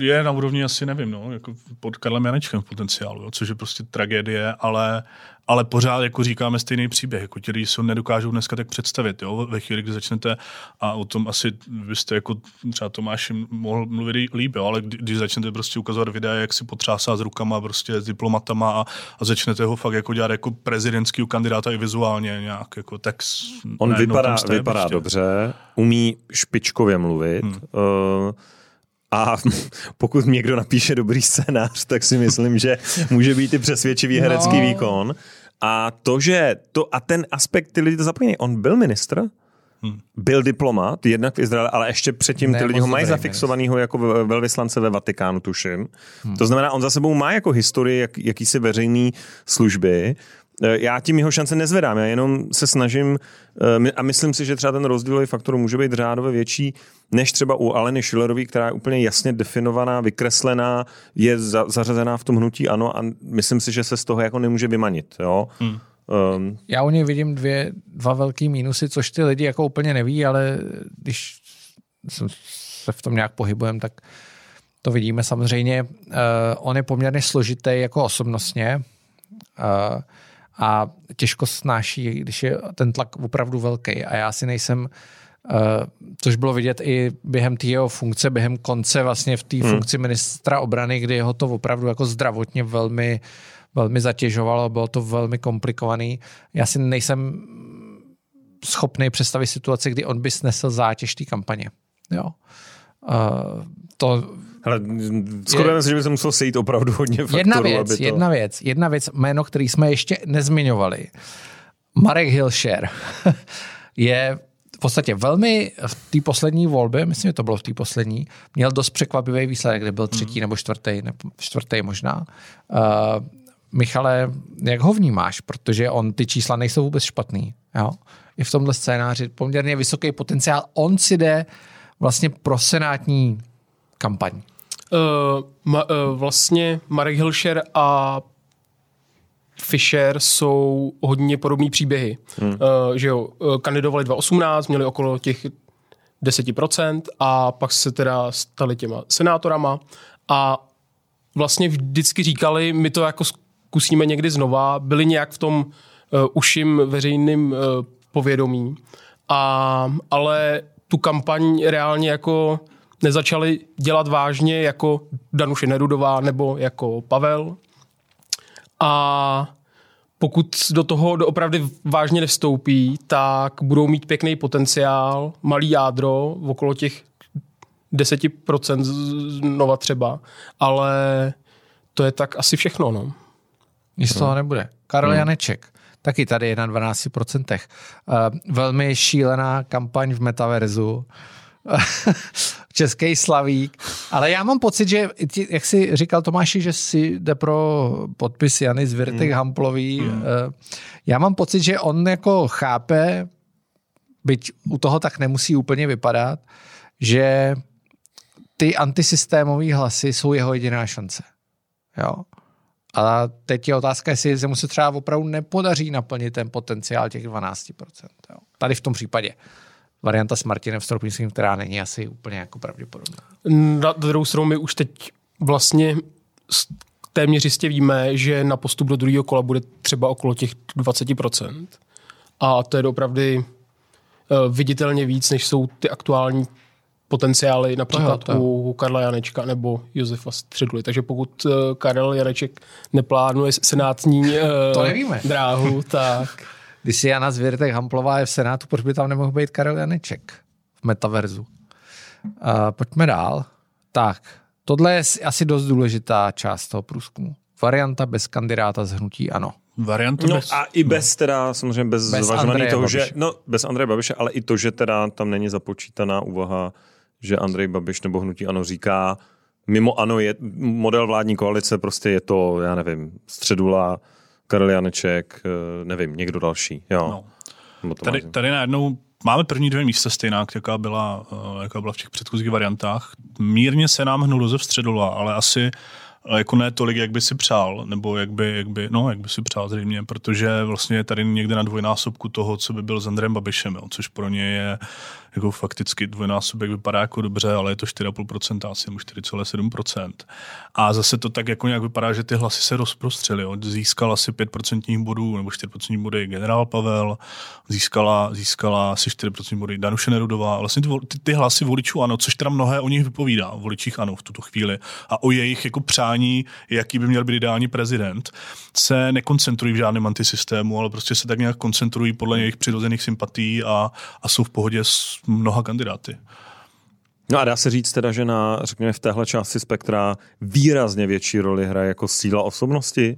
je na úrovni asi, nevím, no, jako pod Karlem Janečkem v potenciálu, jo, což je prostě tragédie, ale, ale pořád jako říkáme stejný příběh, jako ti lidi se nedokážou dneska tak představit, jo, ve chvíli, kdy začnete, a o tom asi byste jako třeba Tomáš mohl mluvit líp, jo, ale když začnete prostě ukazovat videa, jak si potřásá s rukama prostě s diplomatama a, a začnete ho fakt jako dělat jako prezidentský kandidáta i vizuálně nějak, jako tak On vypadá, vypadá prostě. dobře, umí špičkově mluvit, hmm. uh, a pokud někdo napíše dobrý scénář, tak si myslím, že může být i přesvědčivý herecký no. výkon. A to, že to, a ten aspekt, ty lidi to zapomínají, on byl ministr, hmm. byl diplomat, jednak v Izraeli, ale ještě předtím Ne, ty lidi ho mají zafixovanýho jako ve- velvyslance ve Vatikánu, tuším. Hmm. To znamená, on za sebou má jako historii jak, jakýsi veřejný služby. Eh, Já tím jeho šance nezvedám, já jenom se snažím eh, a myslím si, že třeba ten rozdílový faktor může být řádově větší než třeba u Aleny Schillerové, která je úplně jasně definovaná, vykreslená, je za, zařazená v tom hnutí ano a myslím si, že se z toho jako nemůže vymanit. Jo? Hmm. Um, Já u něj vidím dvě, dva velký mínusy, což ty lidi jako úplně neví, ale když se se v tom nějak pohybujeme, tak to vidíme samozřejmě. Uh, on je poměrně složitý jako osobnostně uh, a těžko snáší, když je ten tlak opravdu velký. A já si nejsem, uh, což bylo vidět i během té jeho funkce, během konce vlastně v té hmm. funkci ministra obrany, kdy ho to opravdu jako zdravotně velmi velmi zatěžovalo, bylo to velmi komplikovaný. Já si nejsem schopný představit situaci, kdy on by snesl zátěž té kampaně. Jo. Uh, to ale skoro je, si, že by se musel sejít opravdu hodně faktorů. jedna věc, aby to... jedna věc, jedna věc, jméno, který jsme ještě nezmiňovali. Marek Hilšer je v podstatě velmi v té poslední volbě, myslím, že to bylo v té poslední, měl dost překvapivý výsledek, kde byl třetí mm. nebo čtvrtý, nebo čtvrtý možná. Uh, Michale, jak ho vnímáš? Protože on, ty čísla nejsou vůbec špatný. Jo? I v tomhle scénáři poměrně vysoký potenciál. On si jde vlastně pro senátní kampaň. Uh, ma, uh, vlastně Marek Hilšer a Fischer jsou hodně podobné příběhy. Hmm. Uh, že jo, kandidovali 2018, měli okolo těch 10% a pak se teda stali těma senátorama a vlastně vždycky říkali, my to jako zkusíme někdy znova, byli nějak v tom uh, uším veřejným uh, povědomí, a, ale tu kampaň reálně jako nezačali dělat vážně jako Danuše Nerudová nebo jako Pavel. A pokud do toho doopravdy vážně nevstoupí, tak budou mít pěkný potenciál, malý jádro, okolo těch 10% znova třeba, ale to je tak asi všechno. No. Nic z toho nebude. Karel hmm. Janeček, taky tady je na 12%. Uh, velmi šílená kampaň v metaverzu. Český slavík. Ale já mám pocit, že, jak jsi říkal Tomáši, že si jde pro podpis Jany Zvirtek hmm. Hamplový. Hmm. Já mám pocit, že on jako chápe, byť u toho tak nemusí úplně vypadat, že ty antisystémové hlasy jsou jeho jediná šance. Jo? A teď je otázka, jestli se mu se třeba opravdu nepodaří naplnit ten potenciál těch 12%. Jo? Tady v tom případě varianta s Martinem Stropnickým, která není asi úplně jako pravděpodobná. Na druhou stranu my už teď vlastně téměř jistě víme, že na postup do druhého kola bude třeba okolo těch 20%. A to je opravdu viditelně víc, než jsou ty aktuální potenciály například to. u Karla Janečka nebo Josefa Středuly. Takže pokud Karel Janeček neplánuje senátní to nevíme. dráhu, tak... Když si Jana Zvěrtek Hamplová je v Senátu, proč by tam nemohl být Karel Janeček v metaverzu? Uh, pojďme dál. Tak, tohle je asi dost důležitá část toho průzkumu. Varianta bez kandidáta z hnutí ano. Varianta no bez... a i bez teda, samozřejmě bez, bez zvažování toho, Babiše. že, no bez Andreje Babiše, ale i to, že teda tam není započítaná úvaha, že Andrej Babiš nebo hnutí ano říká, mimo ano je model vládní koalice, prostě je to, já nevím, středula, Karel Janeček, nevím, někdo další. Jo. No. Tady, tady najednou máme první dvě místa stejná, jaká byla, jaká byla v těch předchozích variantách. Mírně se nám hnulo ze středula, ale asi jako ne tolik, jak by si přál, nebo jak by, jak by, no, jak by si přál zřejmě, protože vlastně je tady někde na dvojnásobku toho, co by byl s Andrem Babišem, jo, což pro ně je jako fakticky dvojnásobek vypadá jako dobře, ale je to 4,5%, asi 4,7%. A zase to tak jako nějak vypadá, že ty hlasy se rozprostřely. Jo. Získal asi 5% bodů, nebo 4% body generál Pavel, získala, získala asi 4% body Danuše Nerudová. Vlastně ty, ty, ty, hlasy voličů ano, což teda mnohé o nich vypovídá, o voličích ano v tuto chvíli. A o jejich jako přání, jaký by měl být ideální prezident, se nekoncentrují v žádném antisystému, ale prostě se tak nějak koncentrují podle jejich přirozených sympatí a, a jsou v pohodě s mnoha kandidáty. No a dá se říct teda, že na, řekněme, v téhle části spektra výrazně větší roli hraje jako síla osobnosti?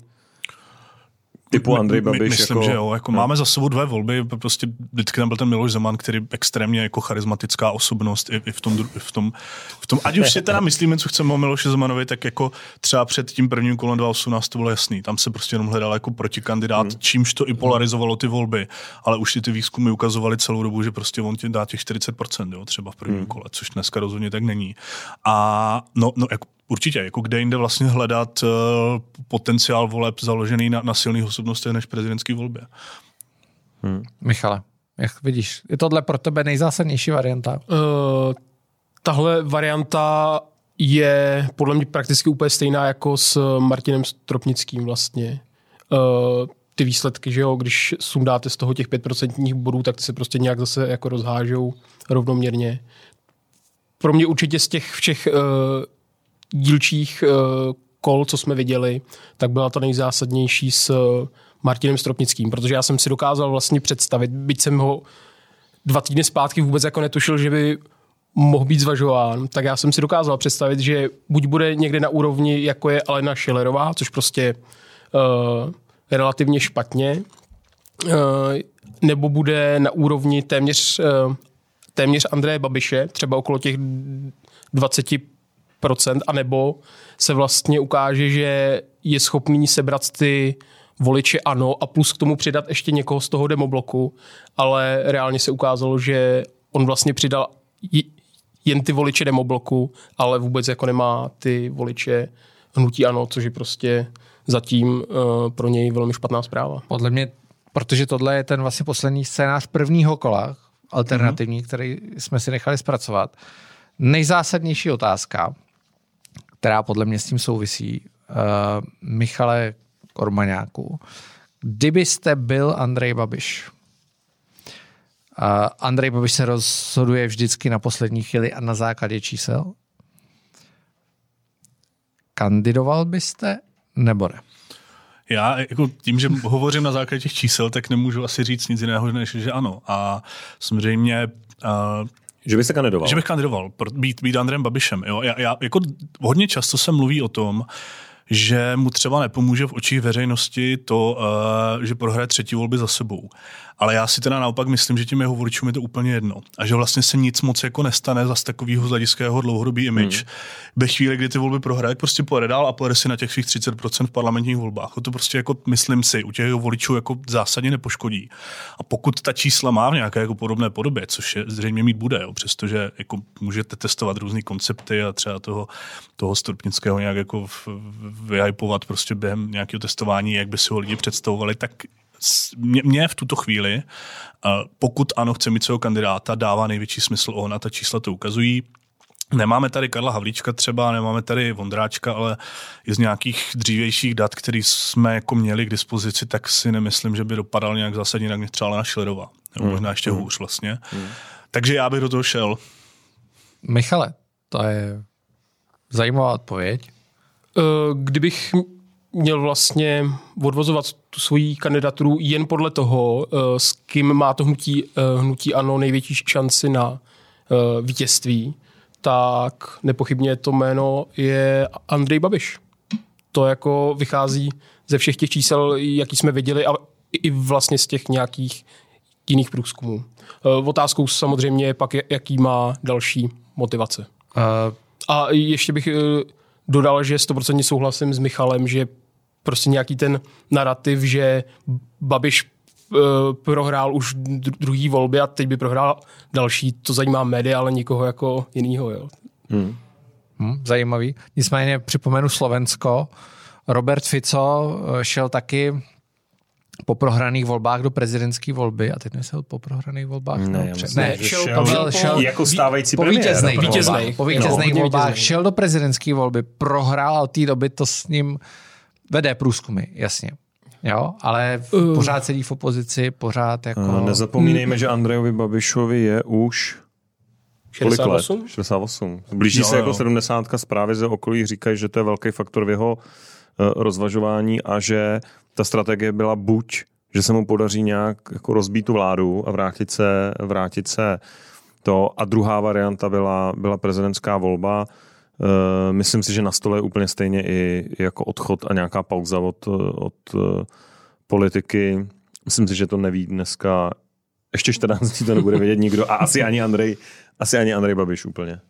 Typu Andrej Babiš. My, myslím, jako, že jo. Jako no. Máme za sebou dvě volby, prostě vždycky tam byl ten Miloš Zeman, který extrémně jako charismatická osobnost i, i v, tom, i v, tom, v tom, ať už si teda myslíme, co chceme o Miloši Zemanovi, tak jako třeba před tím prvním kolem 2018 to bylo jasný. Tam se prostě jenom hledal jako protikandidát, hmm. čímž to i polarizovalo ty volby, ale už ty výzkumy ukazovaly celou dobu, že prostě on ti dá těch 40%, jo, třeba v prvním hmm. kole, což dneska rozhodně tak není. A no, no jako Určitě, jako kde jinde vlastně hledat uh, potenciál voleb založený na, na silných osobnostech než prezidentské volbě. Hmm. Michale, jak vidíš, je tohle pro tebe nejzásadnější varianta? Uh, tahle varianta je podle mě prakticky úplně stejná jako s Martinem Stropnickým vlastně. Uh, ty výsledky, že jo, když sundáte z toho těch 5% bodů, tak ty se prostě nějak zase jako rozhážou rovnoměrně. Pro mě určitě z těch všech uh, dílčích uh, kol, co jsme viděli, tak byla ta nejzásadnější s uh, Martinem Stropnickým, protože já jsem si dokázal vlastně představit, byť jsem ho dva týdny zpátky vůbec jako netušil, že by mohl být zvažován, tak já jsem si dokázal představit, že buď bude někde na úrovni, jako je Alena Schillerová, což prostě uh, relativně špatně, uh, nebo bude na úrovni téměř, uh, téměř Andreje Babiše, třeba okolo těch 20 anebo se vlastně ukáže, že je schopný sebrat ty voliče ano a plus k tomu přidat ještě někoho z toho demobloku, ale reálně se ukázalo, že on vlastně přidal jen ty voliče demobloku, ale vůbec jako nemá ty voliče hnutí ano, což je prostě zatím uh, pro něj velmi špatná zpráva. Podle mě, protože tohle je ten vlastně poslední scénář prvního kola, alternativní, mm-hmm. který jsme si nechali zpracovat. Nejzásadnější otázka, která podle mě s tím souvisí. Uh, Michale Kormaňáku, kdybyste byl Andrej Babiš, uh, Andrej Babiš se rozhoduje vždycky na poslední chvíli a na základě čísel. Kandidoval byste nebo ne? Já jako tím, že hovořím na základě těch čísel, tak nemůžu asi říct nic jiného, než že ano. A samozřejmě uh, že by se kandidoval. Že bych kandidoval, být, být Andrem Babišem. Jo? Já, já, jako hodně často se mluví o tom, že mu třeba nepomůže v očích veřejnosti to, uh, že prohraje třetí volby za sebou. Ale já si teda naopak myslím, že těm jeho voličům je to úplně jedno. A že vlastně se nic moc jako nestane za takového hlediského dlouhodobý image. Hmm. Ve chvíli, kdy ty volby prohraje, prostě pojede dál a pojede si na těch svých 30% v parlamentních volbách. To prostě jako myslím si, u těch jeho voličů jako zásadně nepoškodí. A pokud ta čísla má v nějaké jako podobné podobě, což je zřejmě mít bude, jo, přestože jako můžete testovat různé koncepty a třeba toho, toho Stropnického nějak jako vyhypovat prostě během nějakého testování, jak by si ho lidi představovali, tak mě, mě v tuto chvíli, pokud ano, chce mít svého kandidáta, dává největší smysl on a ta čísla to ukazují. Nemáme tady Karla Havlíčka třeba, nemáme tady Vondráčka, ale i z nějakých dřívějších dat, které jsme jako měli k dispozici, tak si nemyslím, že by dopadal nějak zásadně jinak než třeba na Šilerová. Nebo hmm. možná ještě hmm. hůř vlastně. Hmm. Takže já bych do toho šel. Michale, to je zajímavá odpověď. Eh, kdybych měl vlastně odvozovat tu svoji kandidaturu jen podle toho, eh, s kým má to hnutí, eh, hnutí ANO největší šanci na eh, vítězství, tak nepochybně to jméno je Andrej Babiš. To jako vychází ze všech těch čísel, jaký jsme viděli a i vlastně z těch nějakých jiných průzkumů. Otázkou samozřejmě je pak, jaký má další motivace. Uh. A ještě bych dodal, že 100% souhlasím s Michalem, že prostě nějaký ten narrativ, že Babiš uh, prohrál už druhý volby a teď by prohrál další, to zajímá média, ale nikoho jako jinýho. Jo. Hmm. Hmm, zajímavý. Nicméně připomenu Slovensko. Robert Fico eh, šel taky po prohraných volbách do prezidentské volby a teď nesel po prohraných volbách. Ne, no, myslím, ne šel, šel, šel, šel, jako stávající po vítězných, vítězných, po vítězných volbách vítěznej. šel do prezidentské volby, prohrál a od té doby to s ním Vede průzkumy, jasně. Jo, ale uh. pořád sedí v opozici, pořád jako... Uh, nezapomínejme, že Andrejovi Babišovi je už 68? Let? 68. Blíží jo, se jako jo. 70. zprávy ze okolí říkají, že to je velký faktor v jeho uh, rozvažování a že ta strategie byla buď, že se mu podaří nějak jako rozbít tu vládu a vrátit se, vrátit se to. A druhá varianta byla, byla prezidentská volba, myslím si, že na stole je úplně stejně i jako odchod a nějaká pauza od, od eh, politiky. Myslím si, že to neví dneska, ještě 14 dní to nebude vědět nikdo a asi ani Andrej, asi ani Andrej Babiš úplně.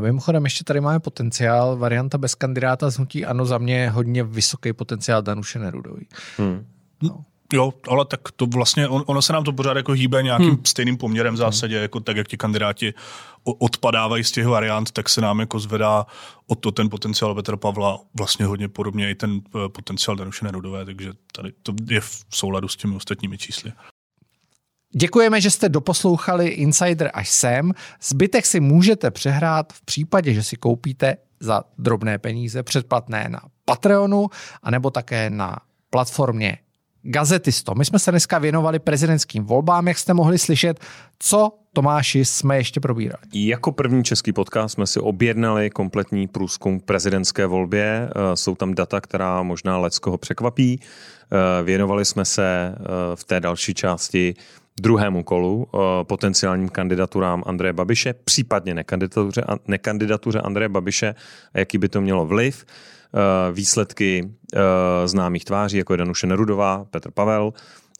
Mimochodem, ještě tady máme potenciál, varianta bez kandidáta z hnutí ano, za mě je hodně vysoký potenciál Danuše Nerudový. Hmm. No. Jo, ale tak to vlastně, on, ono se nám to pořád jako hýbe nějakým hmm. stejným poměrem v zásadě, jako tak, jak ti kandidáti odpadávají z těch variant, tak se nám jako zvedá o to ten potenciál Petra Pavla vlastně hodně podobně i ten eh, potenciál Danuše Nerudové, takže tady to je v souladu s těmi ostatními čísly. Děkujeme, že jste doposlouchali Insider až sem. Zbytek si můžete přehrát v případě, že si koupíte za drobné peníze předplatné na Patreonu, anebo také na platformě Gazetisto. My jsme se dneska věnovali prezidentským volbám, jak jste mohli slyšet. Co, Tomáši, jsme ještě probírali? Jako první český podcast jsme si objednali kompletní průzkum prezidentské volbě. Eh, jsou tam data, která možná leckoho překvapí. Eh, věnovali jsme se eh, v té další části druhému kolu potenciálním kandidaturám Andreje Babiše, případně nekandidatuře, nekandidatuře Andreje Babiše jaký by to mělo vliv. Eh, výsledky eh, známých tváří, jako je Danuše Nerudová, Petr Pavel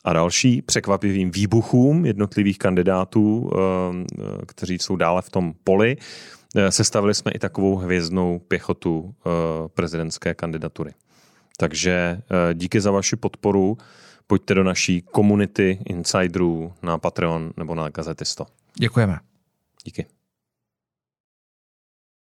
a další, překvapivým výbuchům jednotlivých kandidátů, eh, kteří jsou dále v tom poli. Sestavili jsme i takovou hvězdnou pěchotu prezidentské kandidatury. Takže díky za vaši podporu. Pojďte do naší komunity insiderů na Patreon nebo na Gazetisto. Děkujeme. Díky.